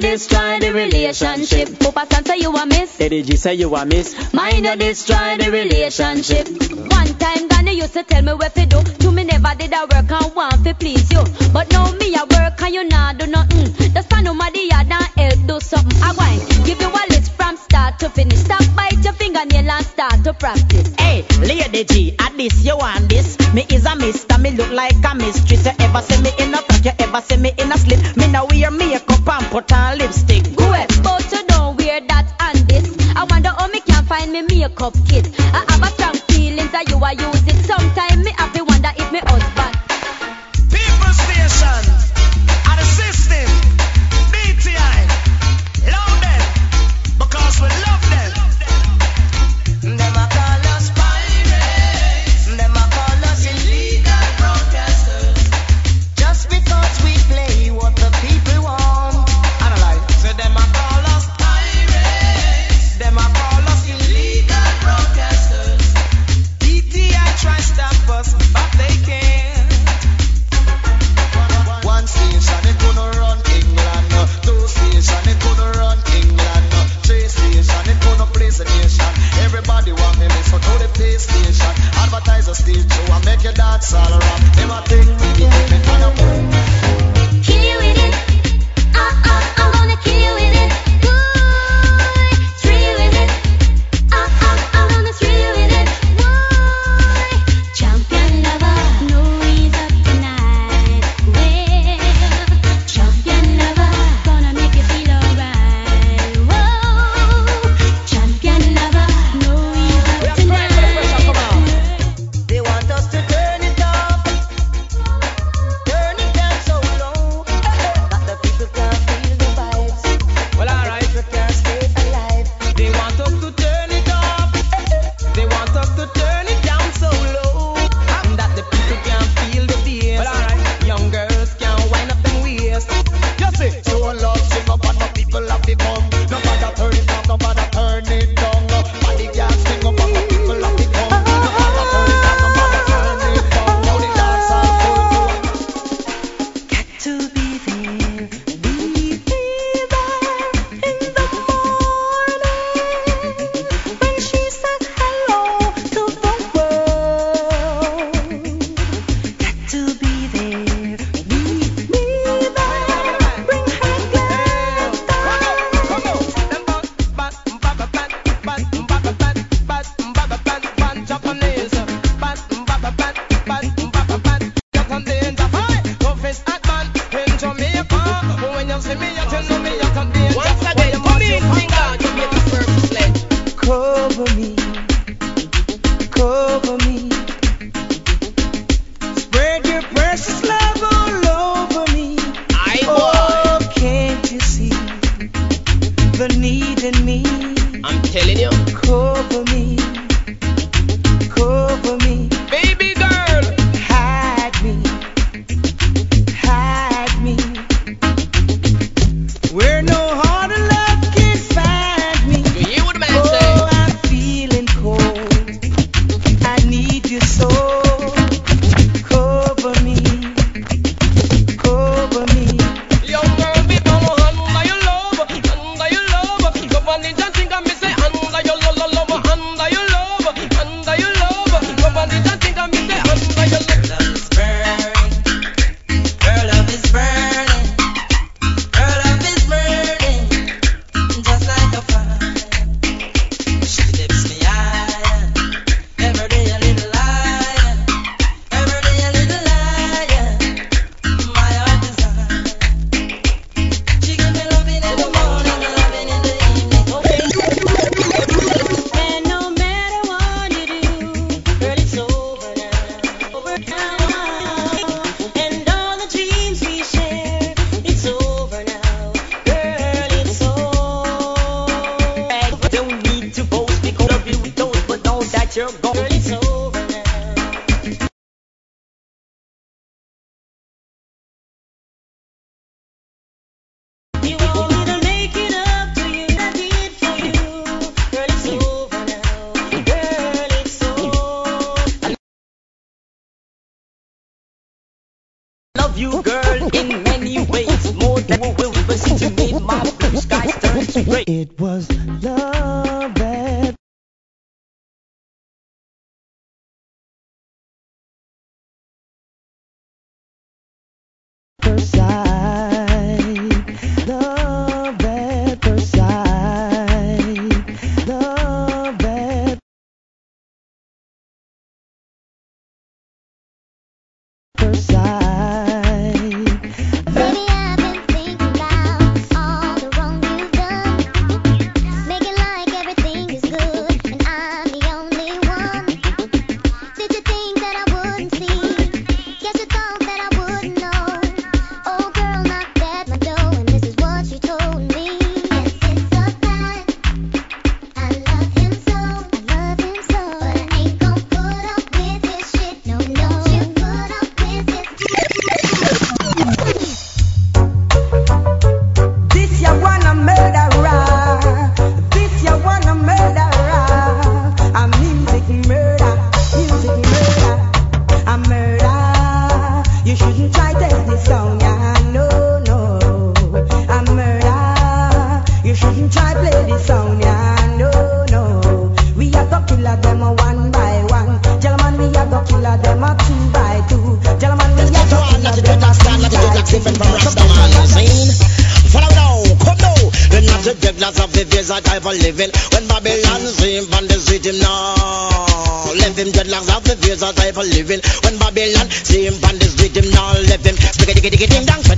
destroy the relationship. Papa Santa, you a miss. Daddy G say you a miss. Mind you destroy the relationship. One time Danny used to tell me where to do. To me never did I work and want to please you. But now me I work and you not do nothing. The That's why nobody had not help do something. I want give you a list from start to finish. Stop bite your fingernail and start to practice. Hey, Lady G, at this you want this. Me is a mister, me look like a mistress. You ever see me in a talk, you ever see me in a slip. for living. When Babylon rain from the city now, left him dreadlocks off the face of type of living. When Babylon rain from the city now, left him. Ding, dong.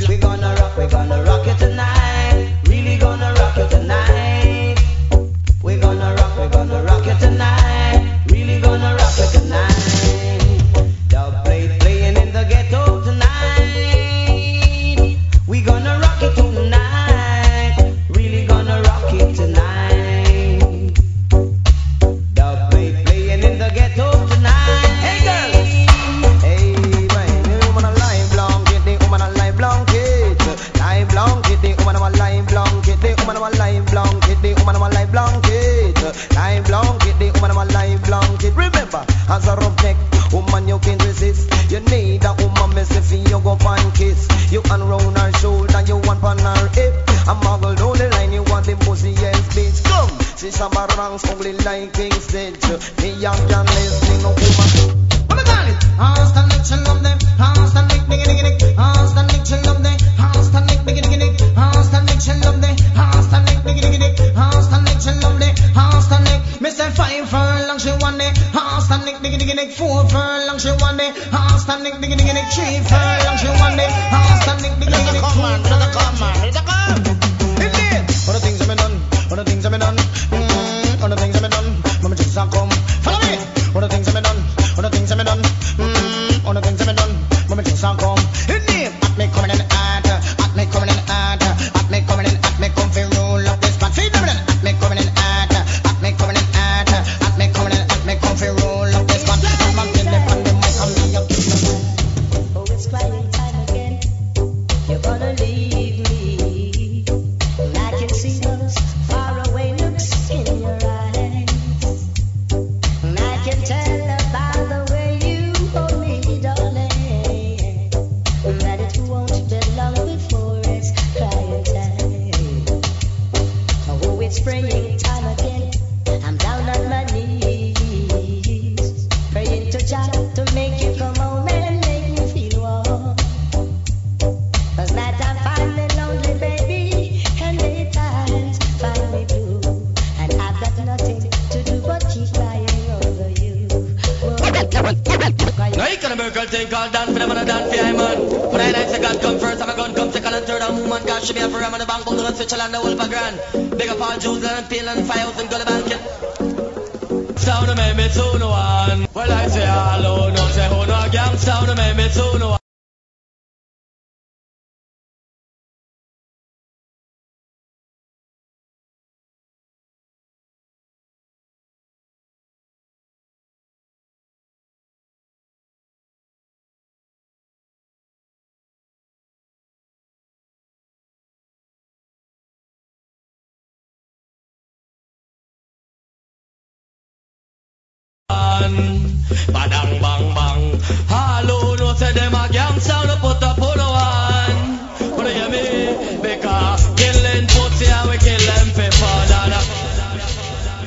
Badang bang bang. Hello, no say them a gangster, no put up on one. Wanna hear? Because killing pussy and we kill them for fun.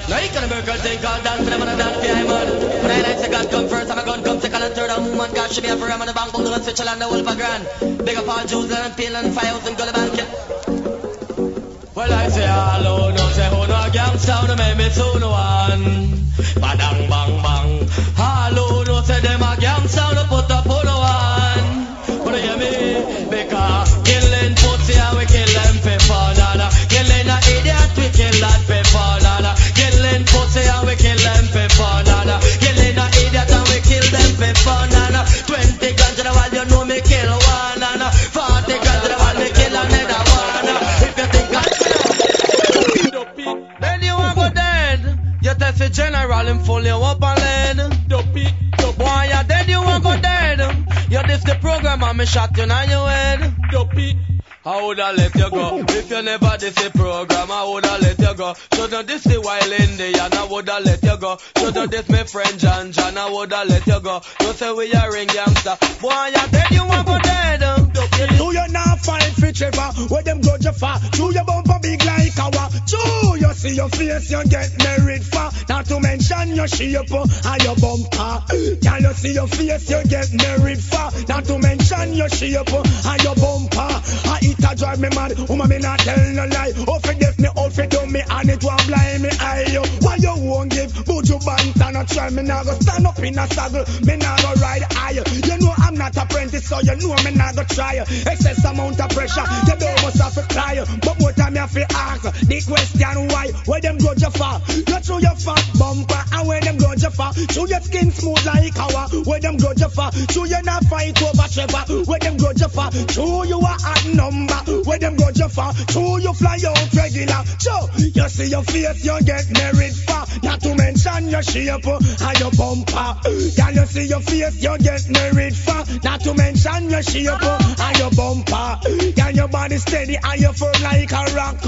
Now you can burger take all dance for them and a dance for him man. When I like say God come first and a gun come second and third and woman God should be a forever and the bank book and Switzerland the wolf a grand. Big up all Jews and Peel and Files and Gully Bank. Well I say hello, no say who no gangster, no make me soon one. Badang bang bang. Hello, no say them a gangster, no put up on one. Wanna hear me? Because killing pussy and we kill them for fun. Uh, killing a idiot, we kill that general and full you up and lead. Boy, you dead, you want go dead. You diss the program and me shot you in your head. I woulda let you go if you never diss the program. I woulda let you go. Should not diss the wild Indian. I woulda let you go. Should not diss my friend John John. I woulda let you go. You say we a ring gangster. Boy, you dead, you want go dead. Do you not fight for Trevor? Where them go you far? Do your bumper big like our? Do you see your face you get married for? Not to mention your shape and your bumper. Can you see your face you get married for? Not to mention your shape and your bumper. I it a drive me mad. Woman me not tell no lie. Oh for deaf me, oh for dumb me, and it won't blind me eye. yo. Why you won't give? But you bant and not try me now go stand up in a saddle. Me not go ride higher. You know I'm not apprentice, so you know me not go try. Excess amount of pressure, you don't must have to cry. But what time you have to ask the question why? Where them go you for? You through your fat bumper, and where them go you for? Through your skin smooth like our. Where them go you for? Through you not fight over Trevor. Where them go you for? Through you a hot number. Where them go for? Through you fly out regular. Joe, you see your face, you get married for. Not to mention your shape uh, and your bumper. Can you see your face, you get married for? Not to mention your shape uh, and your bumper. Can your body steady and you firm like a rock?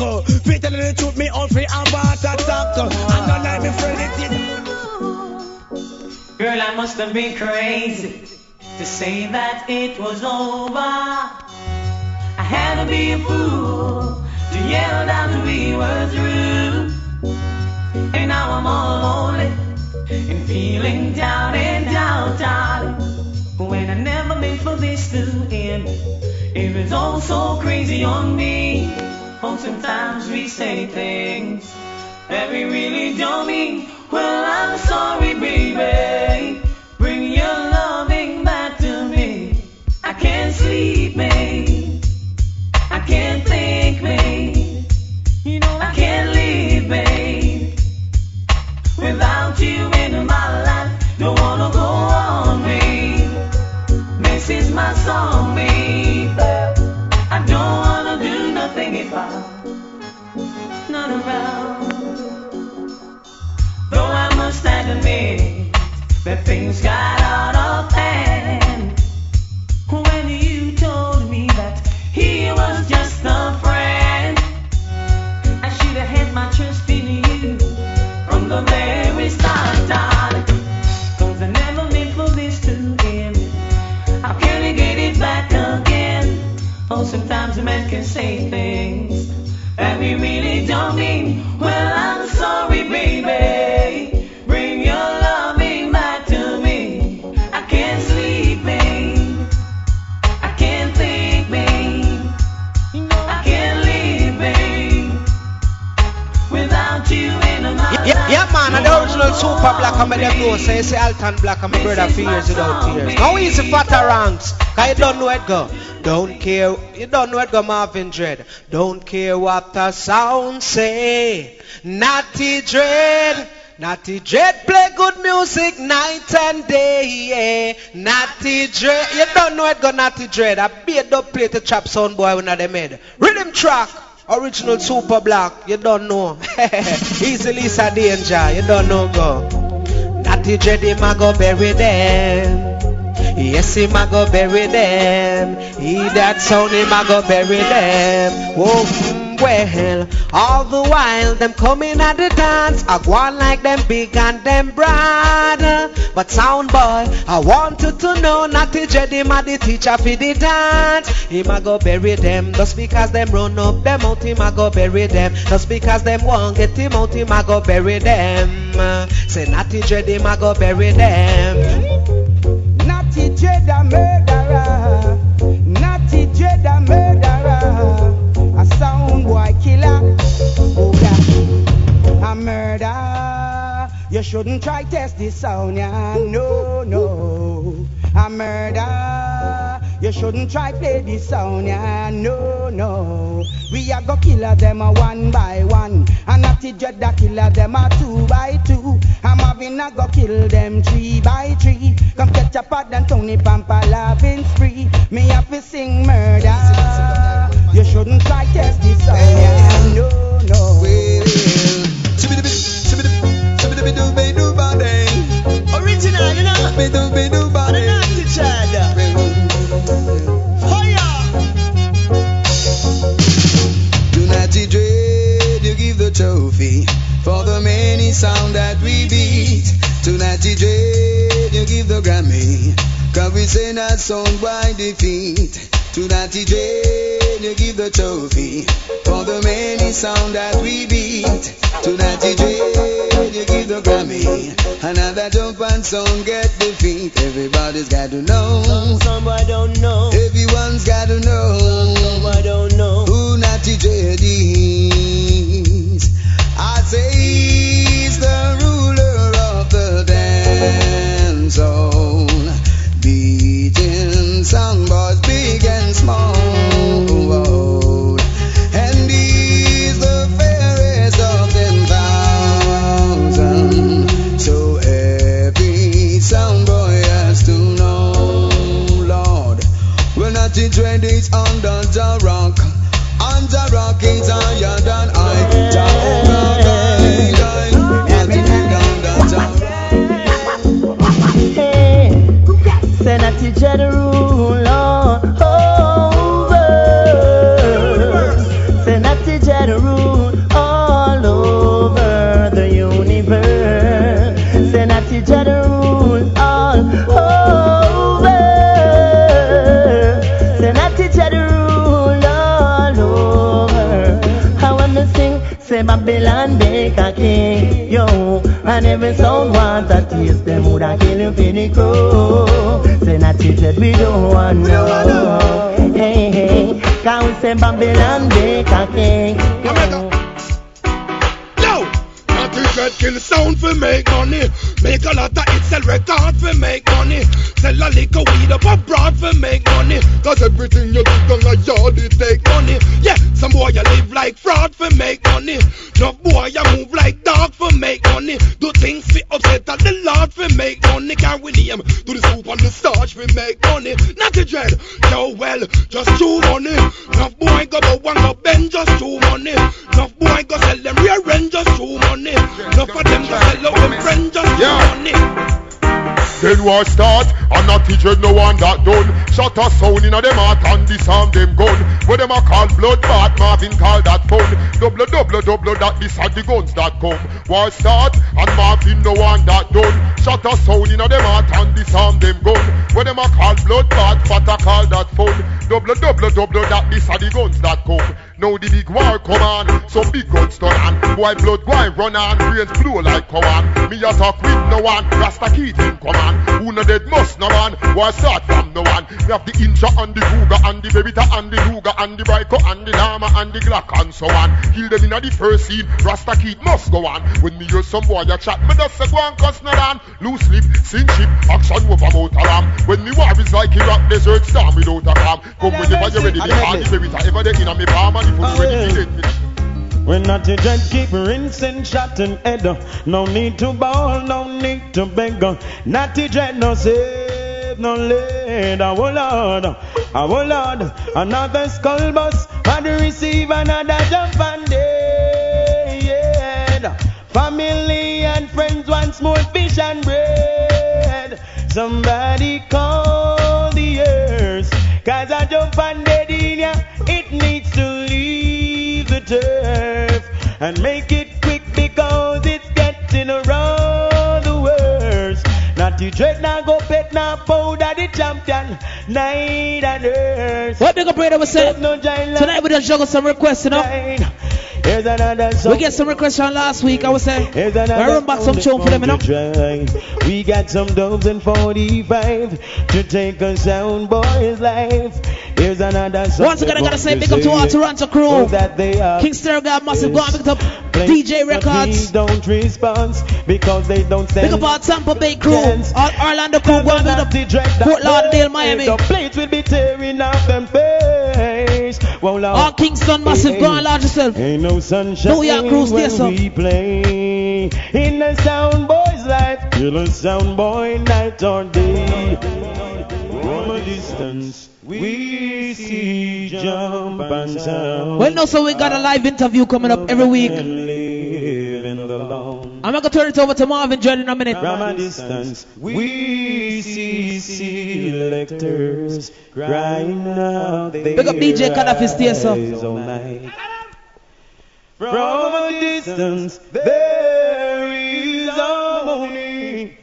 Fit a little truth, me all free heart attack. And don't like me friend it. Girl, I must have been crazy to say that it was over. Had to be a fool to yell out we were through. And now I'm all lonely and feeling down and down, darling. When I never meant for this to end, it was all so crazy on me. Oh, sometimes we say things that we really don't mean. Well, I'm sorry, baby. Bring your loving back to me. I can't sleep, mate. Go. Don't care, you don't know it go Marvin Dread. Don't care what the sound say. Knotty Dread. Knotty Dread play good music night and day. Yeah. Knotty Dread, you don't know it go Knotty Dread. I beat up play to trap sound boy when I them made. Rhythm track. Original super black, you don't know. Easy Lisa Danger, you don't know go. Knotty Dread, him a go bury them. Yes, him a go bury them. He that sound him a go bury them. Whoa, mm, well. All the while, them coming at the dance. I go on like them big and them broad. But sound boy, I wanted to know, not the Jedi, ma the teacher for the dance. Him a go bury them, just because them run up them out, him a go bury them. Just because them won't get him out, him a go bury them. Say not the Jedi, ma go bury them. Natty murderer, Natty murderer, a killer, oh yeah, a murder. You shouldn't try test this sound, yeah, no, no, a murder. You shouldn't try play this sound, yeah, no, no. We a go killer them a one by one, and Natty Jedi killer them a two by two. I'm having a go kill them three by three. Come catch a pad and Tony Pampa laughing spree. Me have to sing murder. You shouldn't try test this song, yeah, no, no. Original, you know. Trophy for the many sound that we beat. Tonight, dread, you give the Grammy. Cause we say that song by defeat. Tonight, dread, you give the trophy for the many sound that we beat. Tonight, dread, you give the Grammy. Another jump and song get defeat. Everybody's got to know. Somebody don't know. Everyone's got war start, and not teacher no one that done. Shut a sound in a them heart and disarm them gun. Where them a call blood bath, Marvin call that fun. Double double double that this are the guns that come. War start, and Marvin no one that done. Shut a sound in a them heart and disarm them gun. Where them a call blood bath, fat a call that fun. Double double double that this are the guns that come. Now the big war come on, some big guns turn on. Boy blood and run on, brains blow like Kowan. Me a talk with no one, Rasta him come on. Who no dead must no man, war start from no one. We have the Incha and the Cougar and the Bebita and the Luger and the Brico and the Llama and the Glock and so on. Kill them in the first scene, Rasta keep must go on. When me hear some boy a chat, me just say go and cuss no down. Loose lip, sing chip, action over motor ram. When me war is like Iraq desert storm without a calm. Come whenever you ready, the hard the Bebita ever they in a me palm and the foot ready to dead me. When not to dread, keep rinsing, shot and head. No need to bawl, no need to beg. Not to dread, no save, no lead. Oh Lord, oh Lord, another skull bus, and receive another jump and dead. Family and friends want more fish and bread. Somebody call and make it quick because it's getting around the world. Not the dread, not go pet, not powder, the champion, night and earth. What big up, brother, we say? Tonight we just juggle some requests, you know? Here's another song. We get some requests from last week. I was saying, I run back some tune for them, you know. We got some doves and 45 to take a sound boy's life. Here's another song. Once again, I gotta say big up to our Toronto crew. Oh, King Stergard, massive go on, big up DJ Records. don't respond because they don't stand. Big up our Tampa Bay crew, our Orlando crew, big up Fort Lauderdale, Miami. The plates will be tearing off them face. Well, Our Kingston, massive go on, large yourself. Ain't no sunshine York crew, stay when so. we play in the sound boy's life. Till a sound boy night or day. From a distance, we see jump and sound. Well, no, so we got a live interview coming up every week. Live in the long. I'm not gonna turn it over to Marvin Jordan in a minute. From a distance, we see selectors crying out. Big up DJ Kadhafi, stay so. eyes all night. From a distance, there is harmony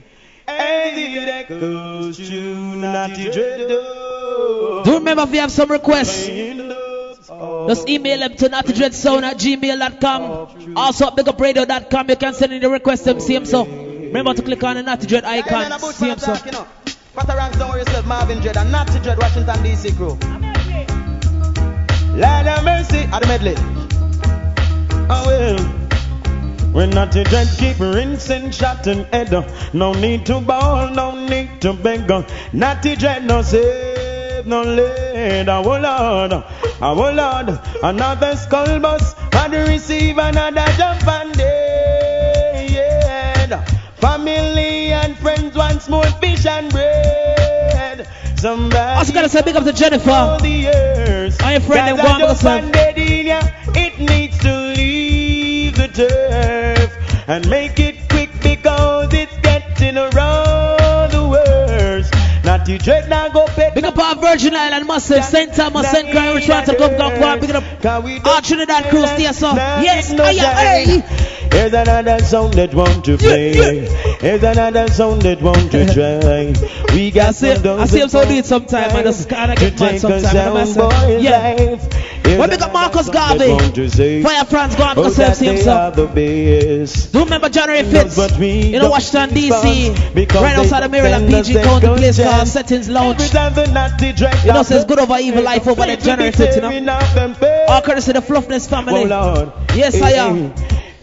as it echoes to Knotty Dread. Do remember if you have some requests, Oh. just email them to knottydreadsound at gmail.com. Also at bigupradio.com. You can send in the request them, see 'em so. Remember to click on the Knotty Dread Hey, man, icon, about see man 'em so. talk, you know. Patarangs, don't worry yourself, Marvin Dread and Knotty Dread, Washington DC crew. Lord have mercy at the medley. Oh well. When Knotty Dread keep rinsing, shot and head. No need to bawl, no need to beg. Knotty Dread no save, no lead. Oh Lord, oh Lord. Another skull bus, and receive another jump and. Yeah. Family and friends once more fish and bread. Somebody Also gotta say big up to Jennifer. I am friend them, Cause go I on, just myself. landed in ya, It needs to leave the turf and make it quick because it's getting around. You dread now go pet. Big up our Virgin Island massive, St. Thomas, St. Croix, to come, come, come, big up our Trinidad crew, stay so. Yes, no aye, aye. Here's another song that want to play. Here's another song that want to try. We I got see, some I see him so do it sometime, I just kinda get mad sometime. I Yeah. Well, big up Marcus Garvey. Fire France, go Oh, because that see him they so. are the best. Do remember January 5th what we in Washington, D.C., right outside of Maryland, PG County, place called. Settings Lounge. Every time the natty dread You know, says good over evil life oh, over there, January 5th, you know. All courtesy of the Fluffness family. Oh, Yes, I am.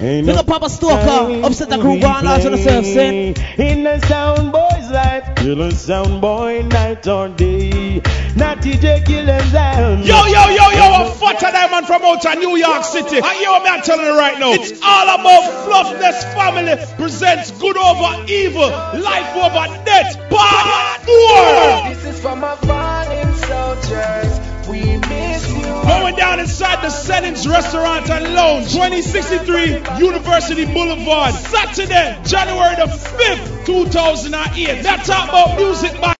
Ain't Big no up Papa Stoker, time upset the crew, go on out to the surf, saying. In the sound boy's life, kill a sound boy night or day. Natty J kill them down. Yo, yo, yo, yo, a fatter diamond from out of New York City. I hear what I'm telling you right now. It's all about Fluffness Family presents Good Over Evil, Life Over Death, Part 4. This is for my fallen soldiers. We miss you. Going down inside the Settings Restaurant and Lounge, 2063 University Boulevard, Saturday, January the 5th, 2008. Now talk about music by